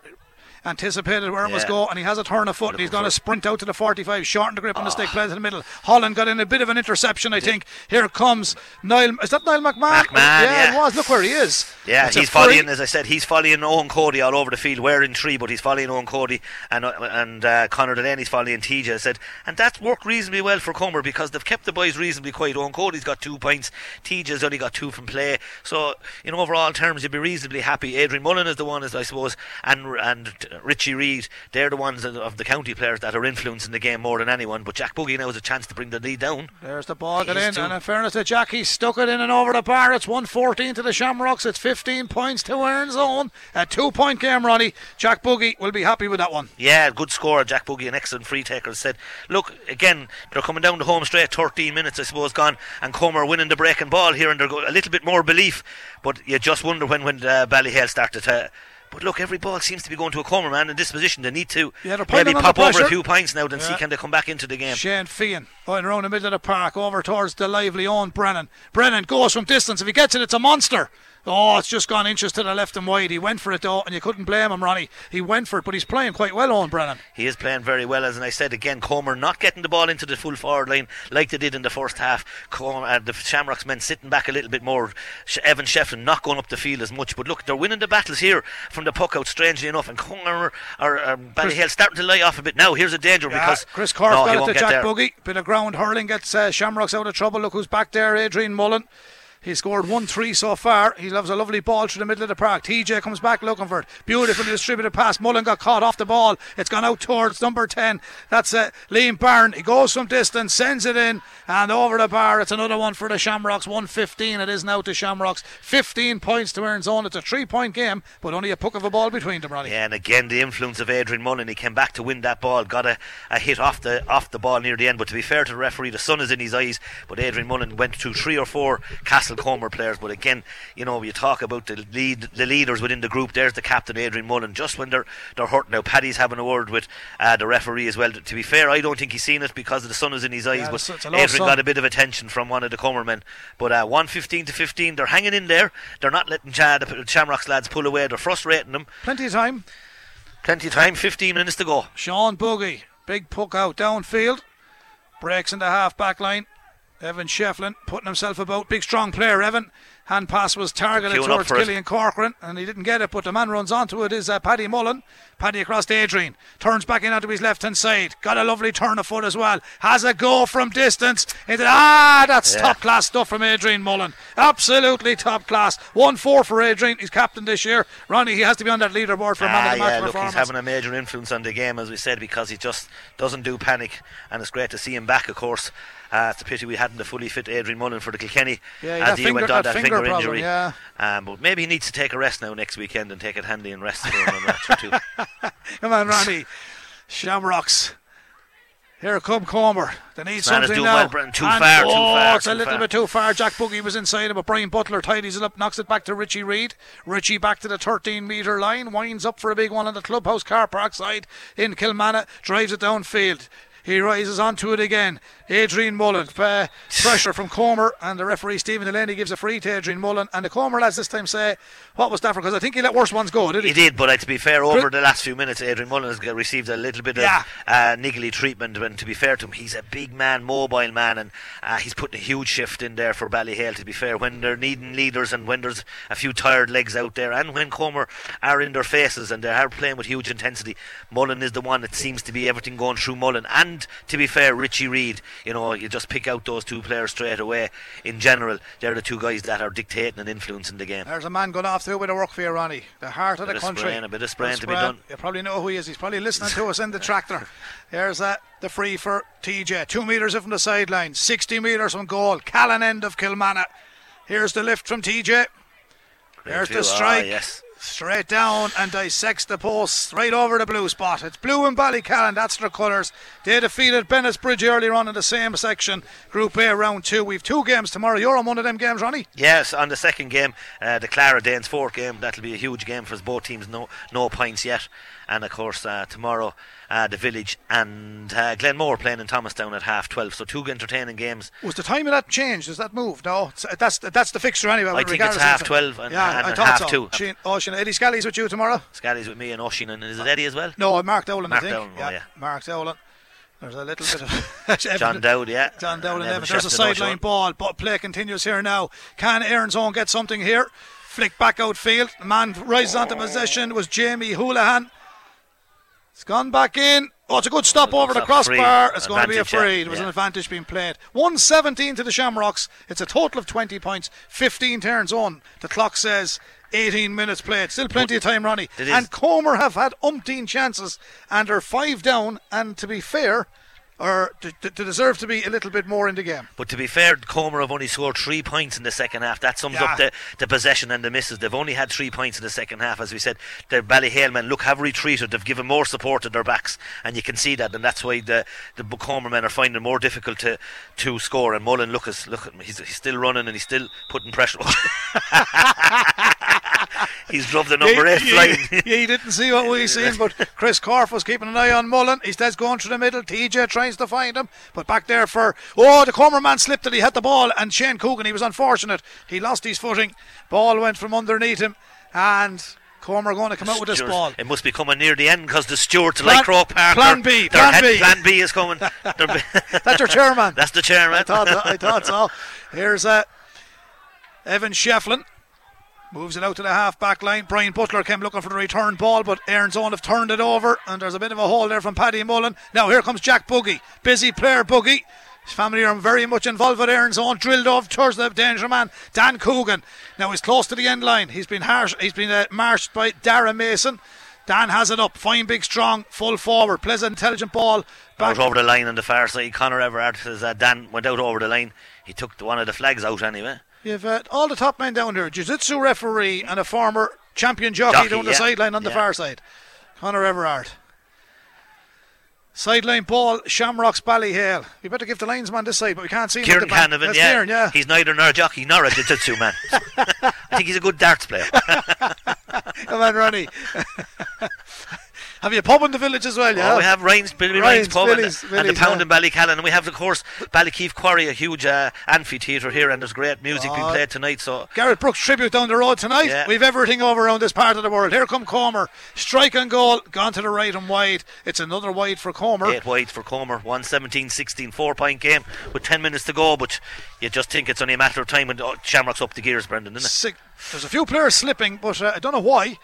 Anticipated where it was Yeah. go, and he has a turn of foot, and he's going to sprint out to the 45, shorten the grip on the stick, plays in the middle. Holland got in a bit of an interception, I think. Here comes Niall. Is that Niall McMahon? McMahon, yeah, yeah. it was. Look where he is. Yeah, That's he's following, as I said, he's following Owen Cody all over the field, wearing three, but he's following Owen Cody and uh, and uh, Conor Delaney's following TJ. I said, and that's worked reasonably well for Comer because they've kept the boys reasonably quiet. Owen Cody's got two points, TJ's only got two from play. So, in overall terms, you'd be reasonably happy. Adrian Mullen is the one, as I suppose, and and Richie Reid, they're the ones of- the county players that are influencing the game more than anyone. But Jack Buggy now has a chance to bring the lead down. There's the ball He's in, and in fairness to Jack, he stuck it in and over the bar. It's 114 to the Shamrocks. It's 15 points to Erin's own. A two point game, Ronnie. Jack Buggy will be happy with that one. Yeah, good score. Jack Buggy, an excellent free taker, said, Look, again, they're coming down the home straight, 13 minutes, I suppose, gone, and Comer winning the breaking ball here, and they're a little bit more belief. But you just wonder when, when uh, Ballyhale started to. But look, every ball seems to be going to a corner man. In this position, they need to Yeah, maybe pop over a few points now, then see can they come back into the game. Shane Feehan going around the middle of the park over towards the lively Owen Brennan. Brennan goes from distance. If he gets it, it's a monster. Oh, it's just gone inches to the left and wide. He went for it though, and you couldn't blame him, Ronnie. He went for it, but he's playing quite well, Owen Brennan. He is playing very well, as and I said again. Comer not getting the ball into the full forward line like they did in the first half. Comer, uh, the Shamrocks men sitting back a little bit more. Evan Shefflin not going up the field as much, but look, they're winning the battles here from the puck out. Strangely enough, and Comer or um, Ballyhale starting to lie off a bit now. Here's a danger yeah, because Chris Cork no, got it to Jack there. Buggy. Bit of ground hurling gets uh, Shamrocks out of trouble. Look who's back there, Adrian Mullen. He scored 1 3 so far. He loves a lovely ball through the middle of the park. TJ comes back looking for it. Beautifully distributed pass. Mullen got caught off the ball. It's gone out towards number 10. That's uh, Liam Byrne. He goes from distance, sends it in, and over the bar. It's another one for the Shamrocks. 115 it is now to Shamrocks. 15 points to Erin's Own. It's a three point game, but only a puck of a ball between them, Ronnie. Yeah, and again, the influence of Adrian Mullen. He came back to win that ball, got a, a hit off the off the ball near the end. But to be fair to the referee, the sun is in his eyes. But Adrian Mullen went through three or four Castlecomer players. But again, you know, you talk about the lead, the leaders within the group. There's the captain, Adrian Mullen. Just when they're they're hurt now, Paddy's having a word with uh, the referee as well. To be fair, I don't think he's seen it because the sun is in his eyes. Yeah, but Adrian sun. got a bit of attention from one of the Comer men. But uh, 115 to 15, they're hanging in there. They're not letting Chad, the Shamrocks lads pull away. They're frustrating them. Plenty of time. Plenty of time. 15 minutes to go. Sean Buggy, big puck out downfield, breaks in the half back line. Evan Shefflin putting himself about. Big strong player, Evan. Hand pass was targeted towards Killian Corcoran, and he didn't get it, but the man runs onto it is uh, Paddy Mullen. Paddy across to Adrian. Turns back in onto his left hand side. Got a lovely turn of foot as well. Has a go from distance. Into, ah, that's yeah. top class stuff from Adrian Mullen. Absolutely top class. 1 4 for Adrian. He's captain this year. Ronnie, he has to be on that leaderboard for ah, man of the match yeah, look, He's having a major influence on the game, as we said, because he just doesn't do panic, and it's great to see him back, of course. Uh, it's a pity we hadn't a fully fit Adrian Mullen for the Kilkenny yeah, as he went on that, finger, finger injury. Yeah. Um, but maybe he needs to take a rest now next weekend and take it handy and rest for a match or two. Come on, Ronnie. Shamrocks. Here come Comer. They need something now. Well, Britain. Too and far, oh, too far. It's a little far. bit too far. Jack Buggy was inside him, but Brian Butler tidies it up, knocks it back to Richie Reid. Richie back to the 13 metre line, winds up for a big one on the clubhouse car park side in Kilmanagh, drives it downfield. He rises onto it again. Adrian Mullen. Uh, pressure from Comer, and the referee Stephen Delaney gives a free to Adrian Mullen. And the Comer lads this time say, What was that for? Because I think he let worse ones go, did he? He did, but uh, to be fair, over the last few minutes, Adrian Mullen has received a little bit of yeah. uh, niggly treatment. And to be fair to him, he's a big man, mobile man, and uh, he's putting a huge shift in there for Ballyhale, to be fair. When they're needing leaders and when there's a few tired legs out there, and when Comer are in their faces and they are playing with huge intensity, Mullen is the one that seems to be everything going through Mullen. And to be fair, Richie Reid, you know, you just pick out those two players straight away. In general, they're the two guys that are dictating and influencing the game. There's a man going off through with a work for you, Ronnie. The heart of the country. Spraying, a bit of spraying to be done. You probably know who he is. He's probably listening to us in the tractor. Here's that. The free for TJ. Two metres from the sideline. 60 metres from goal. Callan end of Kilmanagh. Here's the lift from TJ. There's the strike. Ah, yes straight down and dissects the post right over the blue spot. It's blue and Ballycallan, that's their colours. They defeated Bennettsbridge earlier on in the same section, Group A, round two. We've two games tomorrow. You're on one of them games, Ronnie? Yes, on the second game, uh, the Clara Danes fourth game. That'll be a huge game for both teams. No, no points yet. And of course, uh, tomorrow uh, the Village and uh, Glenmore playing in Thomastown at half twelve. So two entertaining games. Was the time of that changed? Has that moved? No, that's that's the fixture anyway. I think it's half twelve and, yeah, and, I and half so. two. Sheen, oh, Sheen, Eddie Scally's with you tomorrow. Scally's with me and Oshin, and is it Eddie as well? No, Mark Dowling. Mark I think. Yeah, oh, yeah. Mark Dowling. There's a little bit of John Dowd, yeah. John Dowd and Evan. There's a sideline ball, but play continues here now. Can Erin's Own get something here? Flick back outfield. The man rises onto possession. Was Jamie Houlihan. It's gone back in. Oh, it's a good stop over the crossbar. It's going to be a free. There was an advantage being played. 117 to the Shamrocks. It's a total of 20 points. 15 turns on. The clock says 18 minutes played. Still plenty of time, Ronnie. And Comer have had umpteen chances and are five down. And to be fair, or to, to, deserve to be a little bit more in the game. But to be fair, Comer have only scored three points in the second half. That sums yeah. up the, the possession and the misses. They've only had three points in the second half, as we said. The Ballyhale men look have retreated. They've given more support to their backs, and you can see that, and that's why the the Comer men are finding it more difficult to to score. And Mullen, look, look at him. He's, he's still running and he's still putting pressure. He's dropped the number eight flying. He, he didn't see what we seen, but Chris Corf was keeping an eye on Mullen. He's starts going through the middle. TJ tries to find him, but back there for oh the corner man slipped it. He had the ball, and Shane Coogan he was unfortunate. He lost his footing. Ball went from underneath him, and Comer going to come out with this ball. It must be coming near the end because the Stewarts, Plan- like Croke Parker, plan B, plan head- B. plan B is coming. That's your chairman. That's the chairman. I thought so, I thought so. Here's uh, Evan Shefflin. Moves it out to the half back line. Brian Butler came looking for the return ball, but Erin's own have turned it over, and there's a bit of a hole there from Paddy Mullen. Now here comes Jack Buggy. Busy player Buggy. His family are very much involved with Erin's own. Drilled off towards the danger man, Dan Coogan. Now he's close to the end line. He's been harsh. He's been uh, marched by Dara Mason. Dan has it up. Fine, big, strong, full forward. Plays an intelligent ball. Back out over the line on the far side. Connor Everard says that Dan went out over the line. He took one of the flags out anyway. You've uh, all the top men down there. Jiu-jitsu referee and a former champion jockey, Jockey, down the yeah. sideline on the Yeah. far side. Connor Everard. Sideline ball, Shamrocks Ballyhale. We better give the linesman this side, but we can't see him. Kieran. Canavan, yeah. Kieran, yeah. He's neither nor a jockey nor a jiu-jitsu man. I think he's a good darts player. Come on, Ronnie. Have you a pub in the village as well, yeah? Oh, we have Ryan's, Billy Ryan's, Ryan's pub Billy's, and, the- and Billy's, the Pound yeah. in Ballycallan. And we have, of course, Ballykeefe Quarry, a huge uh, amphitheatre here, and there's great music being Oh. played tonight. So Garth Brooks tribute down the road tonight. Yeah. We've everything over around this part of the world. Here come Comer. Strike and goal. Gone to the right and wide. It's another wide for Comer. eight wide for Comer, 117-16, four-point game with 10 minutes to go. But you just think it's only a matter of time when oh, Shamrock's up the gears, Brendan, isn't it? Sick. There's a few players slipping, but uh, I don't know why.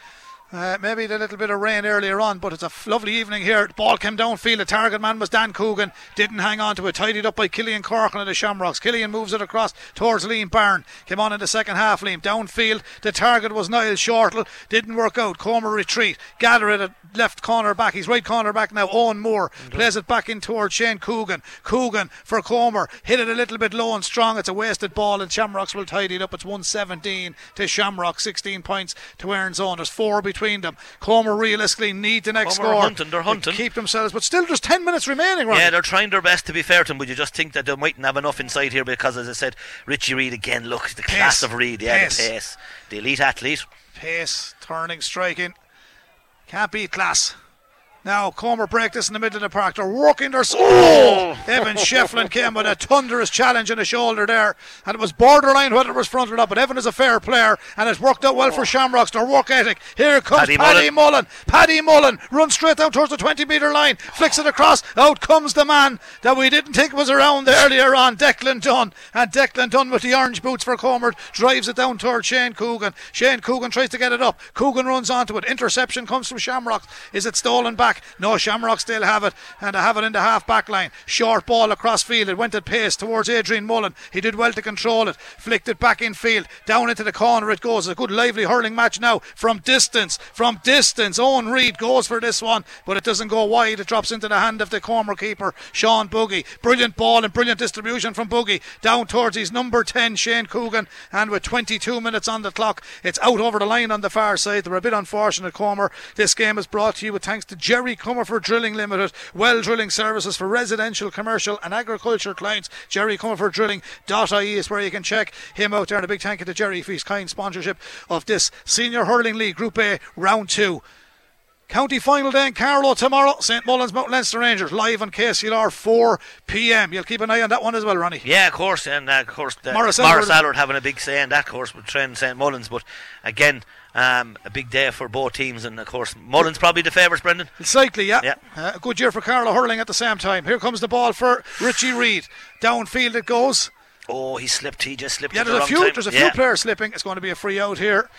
Uh, maybe the little bit of rain earlier on, but it's a lovely evening here. The ball came downfield. The target man was Dan Coogan. Didn't hang on to it. Tidied up by Killian Corcoran of the Shamrocks. Killian moves it across towards Liam Byrne. Came on in the second half, Liam. Downfield. The target was Niall Shortle. Didn't work out. Comer retreat. Gather it at left corner back. He's right corner back now. Oh. Owen Moore plays it back in towards Shane Coogan. Coogan for Comer. Hit it a little bit low and strong. It's a wasted ball, and Shamrocks will tidy it up. It's 117 to Shamrock. 16 points to Erin's own. There's four between them. Comer realistically need the next Comer score. hunting, they're hunting. Keep themselves, but still there's 10 minutes remaining, Ronnie. Yeah, they're trying their best to be fair to him, but you just think that they mightn't have enough inside here because, as I said, Richie Reid again. Look, the class of Reid, yeah, Pace. the pace, the elite athlete. Pace, turning, striking. Can't beat class. Now, Comer break this in the middle of the park. They're working their. Oh! Evan Shefflin came with a thunderous challenge in the shoulder there. And it was borderline whether it was front or not. But Evan is a fair player. And it's worked out well for Shamrocks. Their work ethic. Here comes Paddy Paddy, Mullen. Paddy Mullen runs straight down towards the 20 metre line. Flicks it across. Out comes the man that we didn't think was around earlier on. Declan Dunn. And Declan Dunn with the orange boots for Comer drives it down towards Shane Coogan. Shane Coogan tries to get it up. Coogan runs onto it. Interception comes from Shamrocks. Is it stolen back? No, Shamrock still have it. And have it in the half back line. Short ball across field. It went at pace towards Adrian Mullen. He did well to control it. Flicked it back in field. Down into the corner it goes. A good lively hurling match now from distance. From distance. Owen Reid goes for this one, but it doesn't go wide. It drops into the hand of the corner keeper, Sean Buggy. Brilliant ball and brilliant distribution from Buggy. Down towards his number 10, Shane Coogan. And with 22 minutes on the clock, it's out over the line on the far side. They're a bit unfortunate, Comer. This game is brought to you with thanks to Jerry Comerford Drilling Limited. Well drilling services for residential, commercial, and agriculture clients. Jerry Comerford Drilling.ie is where you can check him out there. And a big thank you to Jerry for his kind sponsorship of this Senior Hurling League Group A Round 2. County final day in Carlow tomorrow. St Mullins Mount Leinster Rangers live on KCLR 4 p.m. You'll keep an eye on that one as well, Ronnie. Yeah, of course, and uh, of course, the Morris Morris, Allard- Allard having a big say in that course with Trent St Mullins. But again, um, a big day for both teams, and of course, Mullins probably the favourites, Brendan. It's likely, yeah. Yeah. Uh, a good year for Carlow hurling at the same time. Here comes the ball for Richie Reid. Downfield it goes. Oh, he slipped. He just slipped. Yeah, at the there's a few. time. There's a yeah. few players slipping. It's going to be a free out here.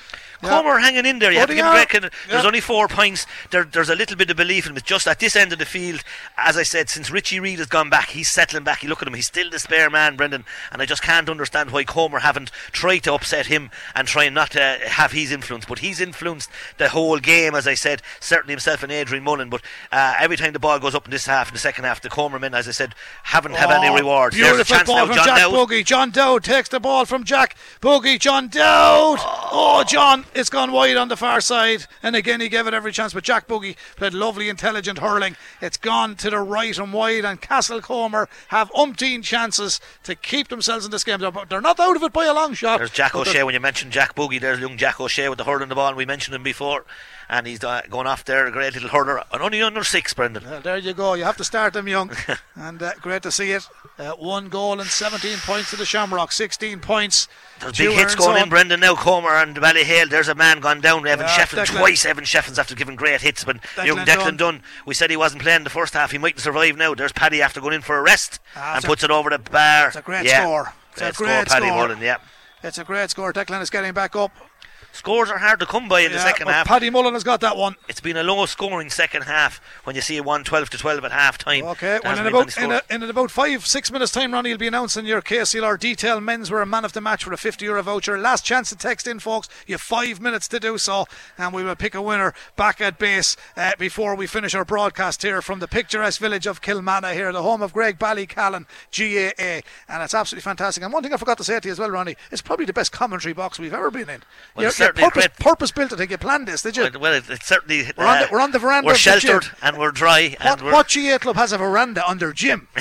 Comer hanging in there. You Oh, have to give credit. There's only four points. There, there's a little bit of belief in him. It's just at this end of the field, as I said, since Richie Reid has gone back, he's settling back. You look at him, he's still the spare man, Brendan. And I just can't understand why Comer haven't tried to upset him and try and not to have his influence. But he's influenced the whole game, as I said, certainly himself and Adrian Mullen. But uh, every time the ball goes up in this half, in the second half, the Comermen, as I said, haven't have any Oh, rewards. There's a Beautiful chance ball now, from John Jack Dowd. Buggy. John Dowd takes the ball from Jack Buggy. John Dowd. Oh, John. It's gone wide on the far side, and again he gave it every chance. But Jack Buggy played lovely, intelligent hurling. It's gone to the right and wide, and Castlecomer have umpteen chances to keep themselves in this game. They're, they're not out of it by a long shot. There's Jack O'Shea. When you mentioned Jack Buggy, there's young Jack O'Shea with the hurling the ball. and We mentioned him before, and he's uh, going off there. A great little hurler, and only under six, Brendan. Well, there you go. You have to start them young, and uh, great to see it. Uh, one goal and 17 points to the Shamrock. 16 points. There's big hits going on. in, Brendan. Now Comer and Ballyhale. There's a man gone down. Evan Yeah, Shefflin Declan- twice. Evan Shefflin's after giving great hits, but Declan young Declan Dunn. Dunn. We said he wasn't playing the first half. He mightn't survive now. There's Paddy after going in for a rest Ah, and it's a- puts it over the bar. It's a great yeah. score. It's a Great score, great Paddy score. Mullen. Yeah. It's a great score. Declan is getting back up. Scores are hard to come by in the second half. Paddy Mullen has got that one. it's been a low scoring second half when you see one 12 to 12 at half time. Okay, well, in about in, a, in about five six minutes time, Ronnie you'll be announcing your KCLR detail men's were a man of the match for a 50 euro voucher. Last chance to text in, folks. You have five minutes to do so, and we will pick a winner back at base uh, before we finish our broadcast here from the picturesque village of Kilmanagh here, the home of Graigue-Ballycallan, GAA, and it's absolutely fantastic. And one thing I forgot to say to you as well, Ronnie, it's probably the best commentary box we've ever been in. Well, You're- it's you're certainly purpose, purpose built it. I think you planned this, did you? Well, it, it's certainly. uh, We're on the- we're on the veranda We're of the gym. sheltered and we're dry. what, and we're, what GA club has a veranda under gym?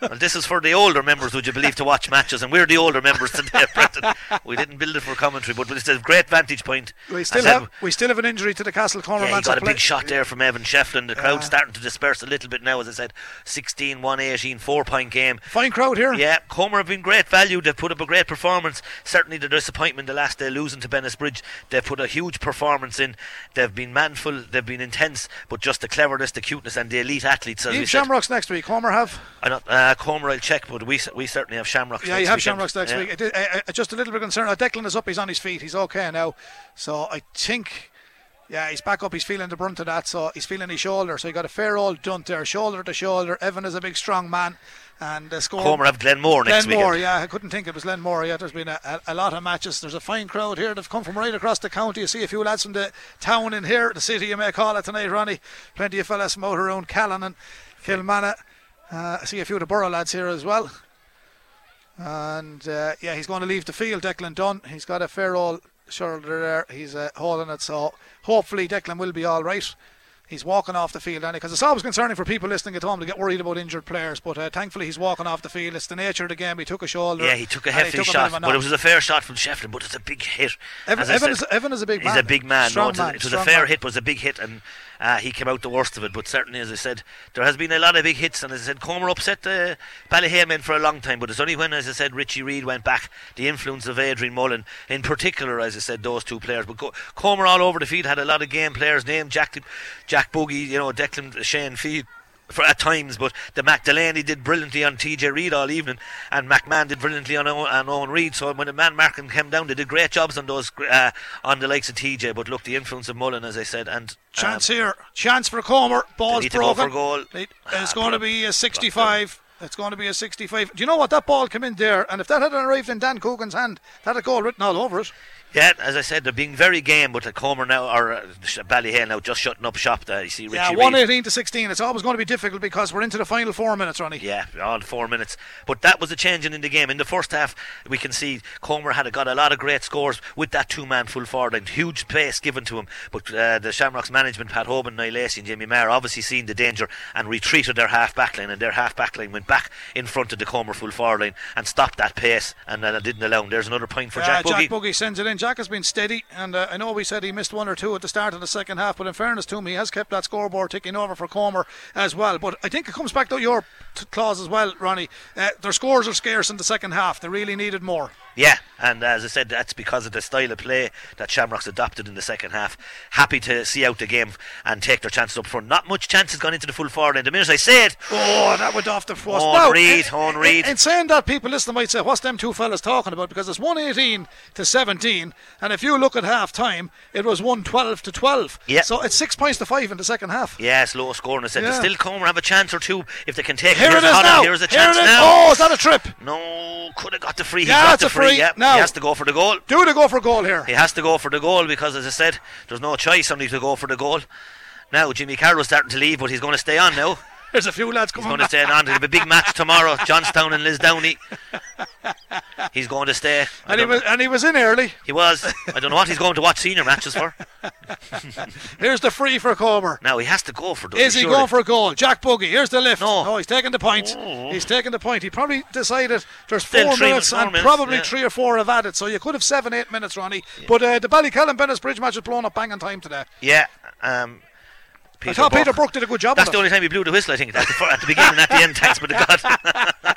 Well, this is for the older members, would you believe, to watch matches, and we're the older members today. We didn't build it for commentary, but it's a great vantage point. We still have we still have an injury to the Castle Corner Yeah, he got a big shot there from Evan Shefflin. The crowd's Yeah. starting to disperse a little bit now, as I said. 16 1 18, four point game. Fine crowd here. Yeah, Comer have been great value. They've put up a great performance. Certainly the disappointment the last day losing to Bennettsbridge. They've put a huge performance in. They've been manful, they've been intense, but just the cleverness, the cuteness, and the elite athletes. As You we have said. Shamrocks next week. Comer have. I not, uh, Comer, I'll check, but we we certainly have Shamrocks. Yeah, next you have weekend. Shamrocks next Yeah. week. Uh, uh, just a little bit concerned. Uh, Declan is up. He's on his feet. He's okay now. So I think. Yeah, he's back up. He's feeling the brunt of that, so he's feeling his shoulder. So he got a fair old dunt there, shoulder to shoulder. Evan is a big, strong man, and uh, score. Comer have Glenmore next Glenmore, weekend. yeah, I couldn't think it was Glenmore. yet. there's been a, a, a lot of matches. There's a fine crowd here. They've come from right across the county. You see a few lads from the town in here, the city you may call it tonight, Ronnie. Plenty of fellas from out around Callan and Kilmanagh. Uh, I see a few of the Borough lads here as well. And uh, yeah, he's going to leave the field, Declan Dunn. He's got a fair old shoulder there. He's uh, holding it, so hopefully Declan will be all right. He's walking off the field, Andy because it's always concerning for people listening at home to get worried about injured players. But uh, thankfully, he's walking off the field. It's the nature of the game. He took a shoulder. Yeah, he took a hefty took shot, a but it was a fair shot from Shefflin, but it's a big hit. Evan, Evan, said, is, Evan is a big He's man. a big man. Strong no, it was, man. it was a fair man. hit, was a big hit, and uh, he came out the worst of it. But certainly, as I said, there has been a lot of big hits, and as I said, Comer upset the Ballyhale men for a long time. But it's only when, as I said, Richie Reid went back, the influence of Adrian Mullen, in particular, as I said, those two players. But Co- Comer all over the field had a lot of game players named Jack, Jack Buggy, you know, Declan Shane Field. For at times, but the Magdalene did brilliantly on TJ Reid all evening, and McMahon did brilliantly on Owen, on Owen Reid. So when the man marking came down, they did great jobs on those uh, on the likes of TJ. But look, the influence of Mullen, as I said, and um, Chance here. Chance for Comer. Ball's to go for goal. It- Ah, It's going to be a 65. It's going to be a 65. Do you know what? That ball came in there, and if that had arrived in Dan Coogan's hand, that had a goal written all over it. Yeah, as I said, they're being very game, but the Comer now or uh, Ballyhale now just shutting up shop. There, you see Richie Yeah, Reid. 118 to 16. It's always going to be difficult because we're into the final four minutes, Ronnie. Yeah, all four minutes. But that was a changing in the game. In the first half, we can see Comer had got a lot of great scores with that two-man full forward and huge pace given to him. But uh, the Shamrocks management, Pat Hoban, Niall Lacey and Jamie Maher, obviously seen the danger and retreated their half back line, and their half back line went back in front of the Comer full forward line and stopped that pace and uh, didn't allow him. There's another point for Yeah, Jack Buggy. Jack Buggy sends it in. Jack has been steady, and uh, I know we said he missed one or two at the start of the second half, but in fairness to him, he has kept that scoreboard ticking over for Comer as well. But I think it comes back to your t- clause as well, Ronnie. Uh, their scores are scarce in the second half. They really needed more. Yeah, and as I said, that's because of the style of play that Shamrocks adopted in the second half. Happy to see out the game and take their chances up front. Not much chances gone into the full forward end. The minute I say it, Oh, that went off the post. Owen Now, in- Owen in- In saying that, people listening might say, "What's them two fellas talking about?" Because it's one eighteen to seventeen, and if you look at half time, it was one twelve to twelve. Yeah. So it's six points to five in the second half. Yes, low scoring. I said, Yeah. still Comer have a chance or two if they can take Here Here's it is now. Here's a Here chance it is. now. Oh, is that a trip? No, could have got the free. He Yeah, got the a free. Yeah, Now- he has to go for the goal. Do to go for goal here. He has to go for the goal because, as I said, there's no choice only to go for the goal. Now Jimmy Carroll's starting to leave, but he's going to stay on now. There's a few lads coming. He's going to stay on. There'll be a big match tomorrow. Johnstown and Lisdowney. He's going to stay. I And he was and he was in early. he was. I don't know what he's going to watch senior matches for. Here's the free for Comer. Now he has to go for. The. Is he surely. going for a goal? Jack Buggy. Here's the lift. No. he's taking the point. Oh. He's taking the point. He probably decided there's four minutes minutes, and minutes, probably yeah. three or four have added. So you could have seven, eight minutes, Ronnie. But uh, the Ballycallan Bennettsbridge match is blown up bang on time today. Yeah. Um, I thought Peter Brook did a good job. That's the only time he blew the whistle. I think at the, at the beginning, and at the end. Thanks, but to God.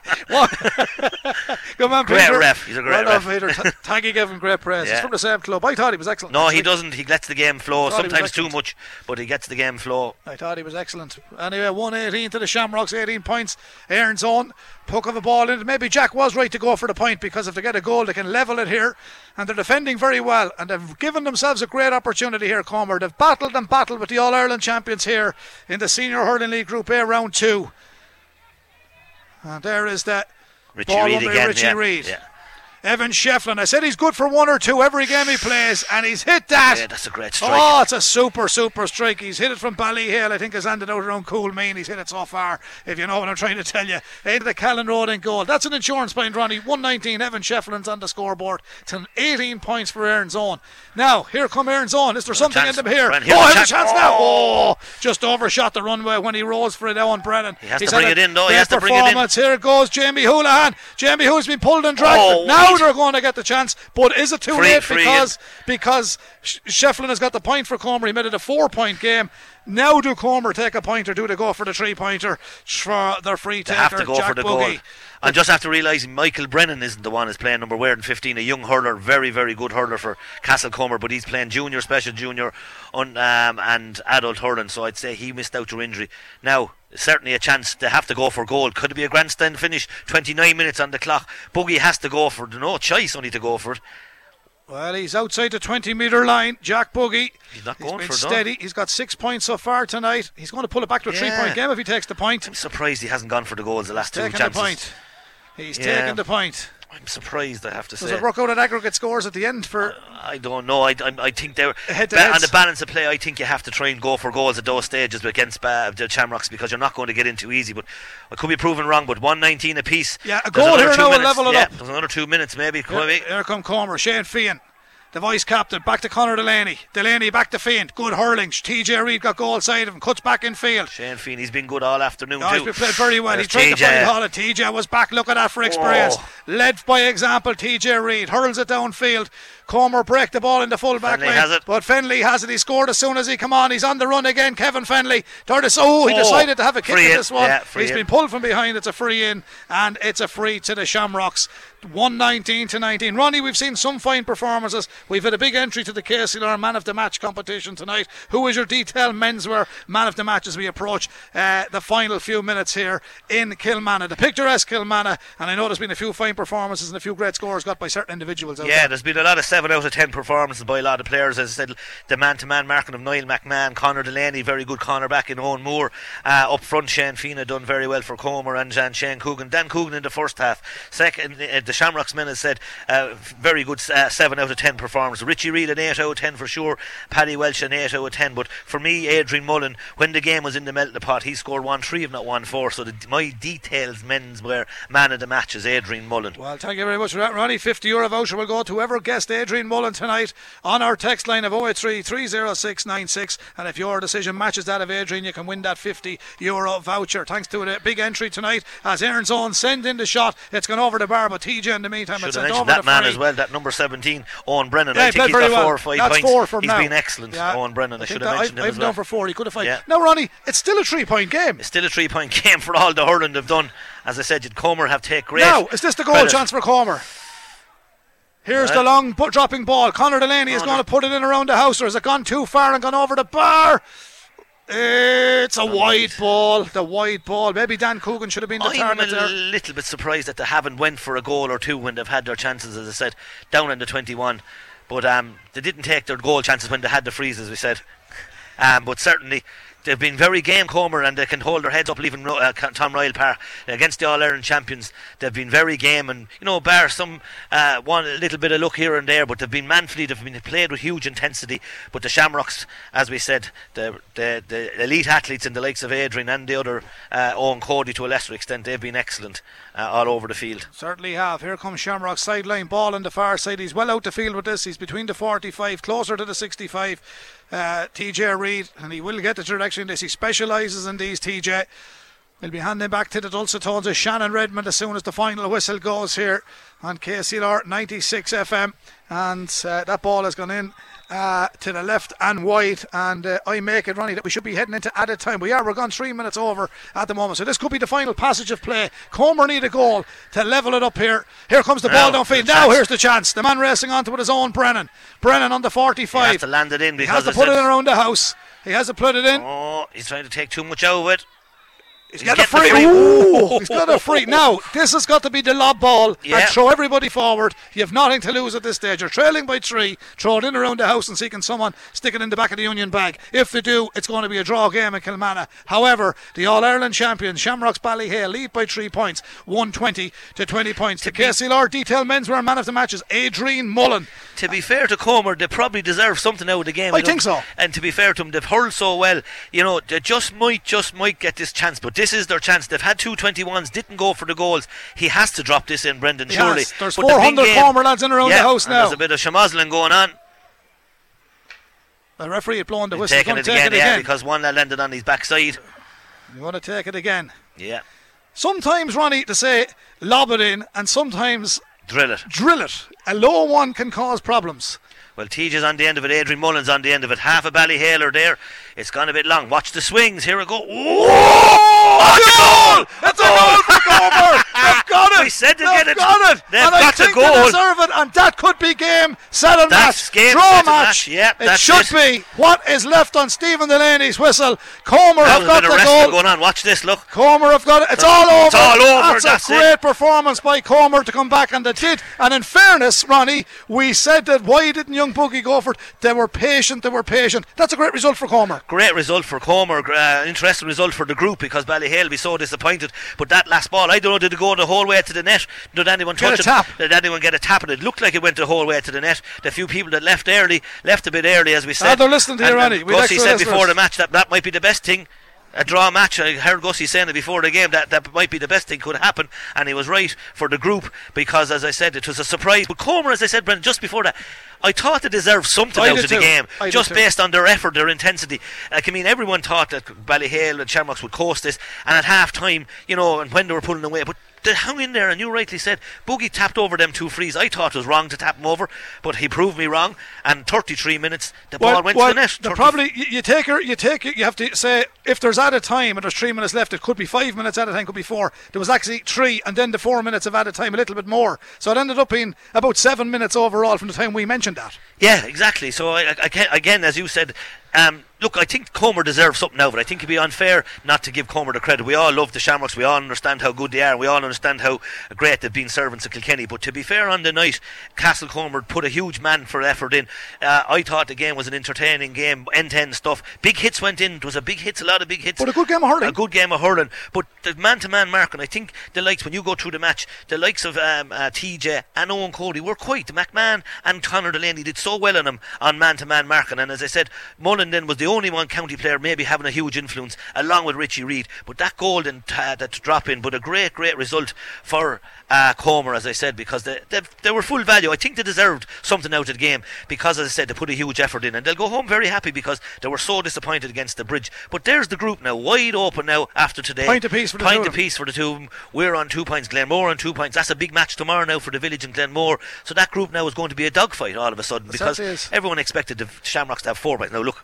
Good man, Great Peter. ref. He's a great well ref. Peter. Th- Thank you, gave him great praise. He's from the same club. I thought he was excellent. No, he doesn't. He lets the game flow. Thought he was Sometimes too much, but he gets the game flow. I thought he was excellent. Anyway, 118 to the Shamrocks, 18 points. Erin's own. Puck of a ball in. Maybe Jack was right to go for the point because if they get a goal, they can level it here. And they're defending very well. And they've given themselves a great opportunity here, Comer. They've battled and battled with the All Ireland champions here in the Senior Hurling League Group A round two. And there is that Richie ball won again. Richie yeah. Reid. Yeah. Evan Shefflin. I said he's good for one or two every game he plays, and he's hit that. yeah, that's a great strike. Oh, it's a super, super strike. He's hit it from Ballyhale. I think has handed out around Cool Mean. He's hit it so far, if you know what I'm trying to tell you. Into the Callan Road in goal. That's an insurance point, Ronnie. 119. Evan Shefflin's on the scoreboard. It's an 18 points for Erin's Own. Now, here come Erin's Own. Is there something chance. in them here? Oh, here's a has a chance. now. Oh. Oh, just overshot the runway when he rose for it, Owen Brennan. He has He's to bring it in, though. He has to bring it in. Here it goes Jamie Houlihan. Jamie who's been pulled and dragged. Oh, now wait. they're going to get the chance. But is it too Free- late free because because Shefflin has got the point for Comer. He made it a four point game. Now do Comer take a point or do they go for the three pointer for their free They have to go Jack for the Buggy. goal. And just after realising Michael Brennan isn't the one who's playing number wearing 15, a young hurler, very, very good hurler for Castle Castlecomer, but he's playing junior, special junior, un, um, and adult hurling, so I'd say he missed out through injury. Now, certainly a chance to have to go for goal. Could it be a grandstand finish? 29 minutes on the clock. Buggy has to go for it. No choice only to go for it. Well, he's outside the 20 metre line. Jack Buggy. He's not He's going been for it, no. steady. He's got six points so far tonight. He's going to pull it back to a three point game if he takes the point. I'm surprised he hasn't gone for the goals the last two Taking the point. He's Yeah. taking the point. I'm surprised, I have to Does say. it work out at aggregate scores at the end for I don't know. I, I, I think they're Head ba- on the balance of play. I think you have to try and go for goals at those stages against uh, the Shamrocks because you're not going to get in too easy. But I could be proven wrong. But 119 apiece. Yeah, a goal here two now will level it yeah, up. There's another two minutes maybe. Here, here come Comer, Shane Feehan, the vice captain, back to Conor Delaney. Delaney back to Feehan. Good hurling. TJ Reid got goal side of him, cuts back in field. Shane Feehan's been good all afternoon Oh, too. he's been played very well. He There's tried to TJ. play Holland. TJ was back. Look at that for experience. Oh. Led by example. TJ Reid hurls it downfield. Comer break the ball in the full back Fennelly line. has it. But Fennelly has it. He scored as soon as he come on. He's on the run again. Kevin Fennelly. Third oh, he Oh, decided to have a kick at in. this one. Yeah, He's in. been pulled from behind. It's a free in, and it's a free to the Shamrocks. 119 to 19. Ronnie, we've seen some fine performances. We've had a big entry to the KCLR Man of the Match competition tonight. Who is your detail menswear Man of the Match as we approach uh, the final few minutes here in Kilmanagh? The picturesque Kilmanagh, and I know there's been a few fine performances and a few great scores got by certain individuals out Yeah, there. there's been a lot of 7 out of 10 performances by a lot of players. As I said, the man to man marking of Niall McMahon, Connor Delaney, very good corner back in Owen Moore. Uh, up front, Shane Feehan done very well for Comer and, and Shane Coogan. Dan Coogan in the first half. Second, uh, the Shamrocks men has said uh, very good uh, 7 out of 10 performance. Richie Reid an 8 out of 10 for sure. Paddy Welsh an 8 out of 10. But for me, Adrian Mullen, when the game was in the melting pot, he scored 1 3 if not 1 4. So the, my details men's were man of the match is Adrian Mullen. Well, thank you very much for that, Ronnie. 50 euro voucher will go to whoever guessed Adrian Mullen tonight on our text line of 083 306 96. And if your decision matches that of Adrian, you can win that 50 euro voucher. Thanks to a big entry tonight as Erin's on send in the shot. It's gone over the bar, but In the meantime, Should have mentioned that man free. as well, that number 17, Owen Brennan. Yeah, I think he's got very four or five That's points. four from He's now. been excellent, Yeah. Owen Brennan. I, I should have mentioned I've, him I've as known well. for four. He could have five. Yeah. Now, Ronnie, it's still a three point game. It's still a three point game for all the hurling they've done. As I said, you'd Comer have take great. Now, is this the goal credit. chance for Comer? Here's Right. the long dropping ball. Conor Delaney is going to put it in around the house, or has it gone too far and gone over the bar? It's a wide ball. The wide ball. Maybe Dan Coogan should have been the I'm a there. little bit surprised that they haven't went for a goal or two when they've had their chances, as I said, down in the 21. But um, they didn't take their goal chances when they had the freeze, as we said. Um, but certainly, they've been very game, Comer, and they can hold their heads up, leaving uh, Tom Ryall Park against the All Ireland champions. They've been very game, and you know, bar some uh, one little bit of luck here and there, but they've been manfully. They've been played with huge intensity. But the Shamrocks, as we said, the the, the elite athletes in the likes of Adrian and the other uh, Eoin Cody to a lesser extent, they've been excellent uh, all over the field. Certainly have. Here comes Shamrock sideline ball on the far side. He's well out the field with this. He's between the 45, closer to the 65. Uh, TJ Reid, and he will get the direction in this. He specialises in these, TJ. We'll be handing back to the dulcet tones of Shannon Redmond as soon as the final whistle goes here on KCLR 96 FM. And uh, that ball has gone in uh, to the left and wide. And uh, I make it, Ronnie, that we should be heading into added time. We are. We're gone three minutes over at the moment. So this could be the final passage of play. Comer need a goal to level it up here. Here comes the ball Now, downfield. Now chance. here's the chance. The man racing onto with his own Brennan. Brennan on the 45. He has to land it in He has to put it in around the house. He has to put it in. Oh, he's trying to take too much out of it. He's He's got a free. free. Ooh, he's got a free. Now, this has got to be the lob ball Yeah. and throw everybody forward. You have nothing to lose at this stage. You're trailing by three. Throw it in around the house and see can someone stick it in the back of the Union bag. If they do, it's going to be a draw game in Kilmanagh. However, the All Ireland champions, Shamrocks Ballyhale, lead by three points, 120 to 20 points. To the KCLR detail menswear man of the match is Adrian Mullen. To be fair to Comer, they probably deserve something out of the game. I don't- think so. And to be fair to them, they've hurled so well. You know, they just might, just might get this chance. But this is their chance. They've had two 21s, didn't go for the goals. He has to drop this in, Brendan. He surely. There's But 400 game- Comer lads in around the yeah, house and now. There's a bit of schmozzling going on. The referee had blown the whistle. He's Taking it again, it yeah, because one landed on his backside. You want to take it again. Yeah, Sometimes, Ronnie, to say lob it in, and sometimes drill it. drill it. A low one can cause problems. Well, TJ's on the end of it. Adrian Mullen's on the end of it. Half a Ballyhaler there. It's gone a bit long. Watch the swings. Here we go. Oh, goal! It's a goal for Comer! They've got it! We said to They've get it. got it! They've and I got the think goal. they deserve it, and that could be game, set and That's match, game, draw match. match. Yep, it that's should it. be. What is left on Stephen Delaney's whistle? Comer have got the goal. going on. Watch this. Look. Comer have got it. It's all over. It's all over, That's, that's a it. great performance by Comer to come back, and they did. And in fairness, Ronnie, we said that why didn't young Buggy go for it? They were patient. They were patient. That's a great result for Comer. Great result for Comer. Uh, interesting result for the group because Ballyhale will be so disappointed. But that last ball, I don't know, did it go the whole way to the net? Did anyone Get touch it? tap. Did anyone get a tap? And it looked like it went the whole way to the net. The few people that left early left a bit early, as we said. Ah, they're listening to you, And- Ronnie. and Gussie said before the match that that might be the best thing. A draw match. I heard Gussie saying it before the game that that might be the best thing could happen, and he was right for the group because, as I said, it was a surprise. But Comer, as I said, Brendan, just before that, I thought they deserved something I out of the game, I just based on their effort, their intensity. Like, I mean, everyone thought that Ballyhale and Shamrocks would coast this, and at half time, you know, and when they were pulling away, but they hung in there, and you rightly said, Buggy tapped over them two frees. I thought it was wrong to tap them over, but he proved me wrong, and 33 minutes, the ball went well, to the net. the probably you, take her, you take it. You have to say if there's added time and there's three minutes left, it could be five minutes added time, could be four. There was actually three, and then the four minutes of added time, a little bit more. So it ended up being about seven minutes overall from the time we mentioned that. Yeah, exactly. So I, I, I- again, as you said, um, look, I think Comer deserves something now, but I think it'd be unfair not to give Comer the credit. We all love the Shamrocks. We all understand how good they are. We all understand how great they've been servants of Kilkenny. But to be fair, on the night, Castlecomer put a huge man for effort in. Uh, I thought the game was an entertaining game, end-to-end stuff. Big hits went in. It was a big hits, a lot of big hits. But a good game of hurling. A good game of hurling. But the man-to-man marking, I think the likes when you go through the match, the likes of um, uh, TJ and Eoin Cody were quite. McMahon and Conor Delaney did so well on him on man-to-man marking. And as I said, Mullen then was the only one county player maybe having a huge influence, along with Richie Reid. But that goal didn't uh, that drop in. But a great, great result for uh, Comer, as I said, because they, they they were full value. I think they deserved something out of the game because, as I said, they put a huge effort in, and they'll go home very happy because they were so disappointed against the bridge. But there's the group now, wide open now after today. Point apiece for the Point two apiece for the two of them. We're on two points. Glenmore on two points. That's a big match tomorrow now for the village and Glenmore. So that group now is going to be a dogfight all of a sudden because everyone expected the Shamrocks to have four points. Now look.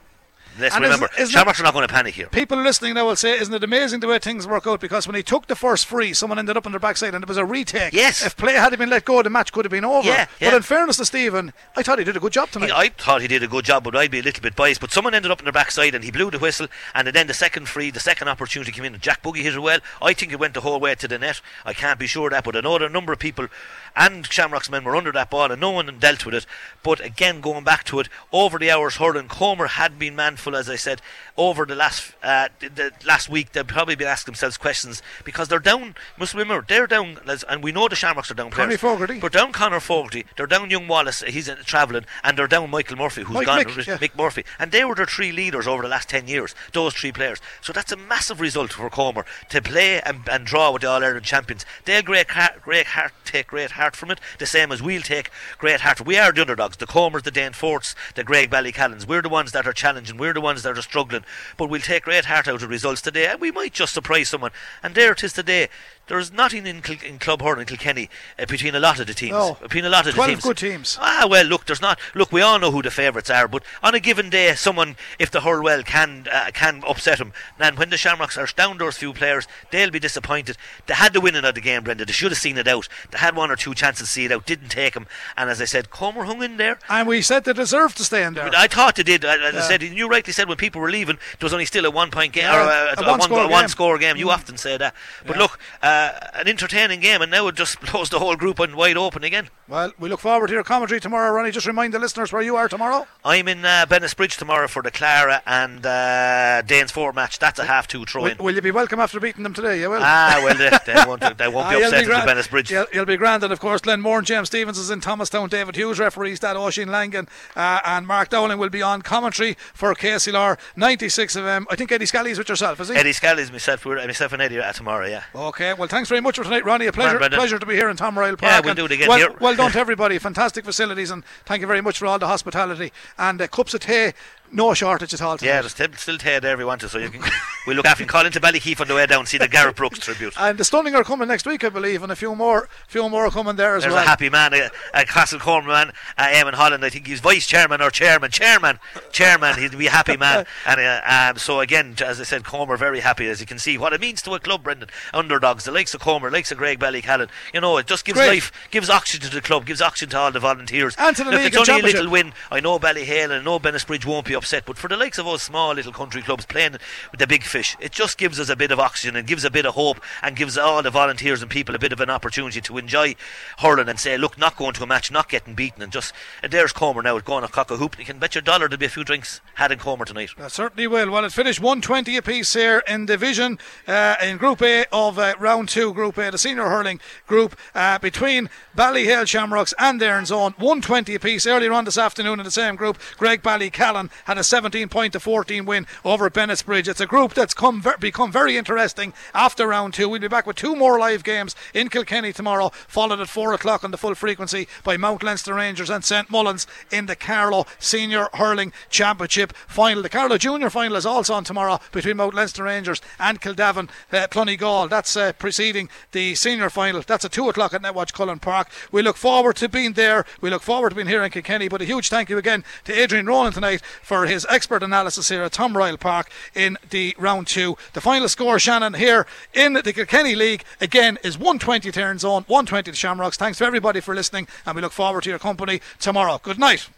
Let's And isn't- remember, Shamrocks are not going to panic here. People listening now will say, "Isn't it amazing the way things work out?" Because when he took the first free, someone ended up on their backside, and it was a retake. Yes. If play had been let go, the match could have been over. Yeah, yeah. But in fairness to Stephen, I thought he did a good job tonight. He, I thought he did a good job, but I'd be a little bit biased. But someone ended up on their backside and he blew the whistle. And then the second free, the second opportunity came in. and Jack Buggy hit it well. I think it went the whole way to the net. I can't be sure of that, but I know there are a number of people and Shamrock's men were under that ball and no one dealt with it. But again, going back to it, over the hours hurling, Comer had been manful, as I said, over the last uh, the, the last week. They'll probably be asking themselves questions because they're down. Must remember they're down, and we know the Shamrocks are down. Players. Fogarty. But down Connor Fogarty, they're down young Wallace, he's uh, travelling, and they're down Michael Murphy, who's Mike gone, Mick, yeah. Mick Murphy, and they were their three leaders over the last ten years. Those three players, so that's a massive result for Comer to play and, and draw with the All Ireland champions. They'll great great heart take great heart from it, the same as we'll take great heart. We are the underdogs, the Comers, the Danesforts, the Graigue-Ballycallans. We're the ones that are challenging. We're the ones that are struggling, but we'll take great heart out of results today, and we might just surprise someone. And there it is today. There's nothing in, Kil- in Club Hurling Kilkenny uh, between a lot of the teams. No. Between a lot of the teams. good teams. Ah, well, look, there's not. Look, we all know who the favourites are, but on a given day, someone, if the hurl well, can uh, can upset them. And when the Shamrocks are down those few players, they'll be disappointed. They had the winning of the game, Brenda. They should have seen it out. They had one or two chances to see it out, didn't take them. And as I said, Comer hung in there. And we said they deserved to stay in there. I thought they did. As Yeah. I said, you rightly said when people were leaving, there was only still a one point game Yeah, or a, a a, one, one-score a game. one score game. You often say that. But Yeah. look, uh, an entertaining game, and now it just blows the whole group on wide open again. Well, we look forward to your commentary tomorrow, Ronnie. Just remind the listeners where you are tomorrow. I'm in uh, Bridge tomorrow for the Clara and uh, Danesfort match. That's a half two throw Will, in. will you be welcome after beating them today? You will. Ah, well, they, they won't, they won't Ah, be you'll upset grand. at the Bridge. You'll, you'll be grand. And of course, Glenmore and James Stevens is in Thomastown. David Hughes referees that. Oisin Langan uh, and Mark Dowling will be on commentary for KCLR 96 of them. I think Eddie Scally is with yourself, is he? Eddie Scally's myself, we're, myself and Eddie tomorrow, yeah. Okay, well, thanks very much for tonight, Ronnie. A pleasure, Brendan. pleasure to be here in Tom Ryall Park. Yeah, we'll do it again well, here. well done to everybody. Fantastic facilities, and thank you very much for all the hospitality and uh, cups of tea. No shortage at all. Tonight. Yeah, there's still, still Ted there if you want to, so you can. we look after call into Ballykeefe on the way down, see the Garth Brooks tribute. And the Stunning are coming next week, I believe, and a few more, few more are coming there as There's well. a happy man, a, a Castlecomer man, uh, Eamon Holland. I think he's vice chairman or chairman, chairman, chairman. He'd be a happy man. And uh, um, so again, as I said, Comer very happy as you can see what it means to a club, Brendan. Underdogs, the likes of Comer, likes of Graigue-Ballycallan. You know, it just gives Great. life, gives oxygen to the club, gives oxygen to all the volunteers. And to the Look, league it's only a little win. I know Ballyhale and I know Bennettsbridge won't be upset, but for the likes of us small little country clubs playing with the big fish, it just gives us a bit of oxygen and gives a bit of hope and gives all the volunteers and people a bit of an opportunity to enjoy hurling and say, look, not going to a match, not getting beaten, and just and there's Comer now going a cock a hoop. You can bet your dollar there'll be a few drinks had in Comer tonight. That certainly will. Well, it finished 120 apiece here in division uh, in Group A of uh, round two, Group A, the senior hurling group uh, between Ballyhale Shamrocks and Erin's Own. 120 apiece earlier on this afternoon in the same group. Graigue-Ballycallan had a 17 point to 14 win over Bennettsbridge. It's a group that's come ver- become very interesting after round two. We'll be back with two more live games in Kilkenny tomorrow, followed at four o'clock on the full frequency by Mount Leinster Rangers and St Mullins in the Carlow Senior Hurling Championship final. The Carlow Junior final is also on tomorrow between Mount Leinster Rangers and Kildavin uh, Clonegall. That's uh, preceding the senior final. That's at two o'clock at Netwatch Cullen Park. We look forward to being there. We look forward to being here in Kilkenny. But a huge thank you again to Adrian Ronan tonight for his expert analysis here at Tom Ryall Park in the round two. The final score, Shannon, here in the Kilkenny League again is 120 to Erin's Own, 120 to Shamrocks. Thanks to everybody for listening, and we look forward to your company tomorrow. Good night.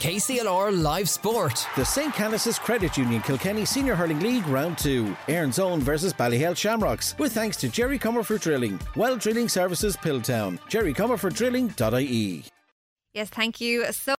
KCLR Live Sport. The St. Canice's Credit Union Kilkenny Senior Hurling League Round 2. Erin's Own versus Ballyhale Shamrocks. With thanks to Jerry Comerford Drilling. Well Drilling Services Piltown. jerrycomerforddrilling.ie. Yes, thank you so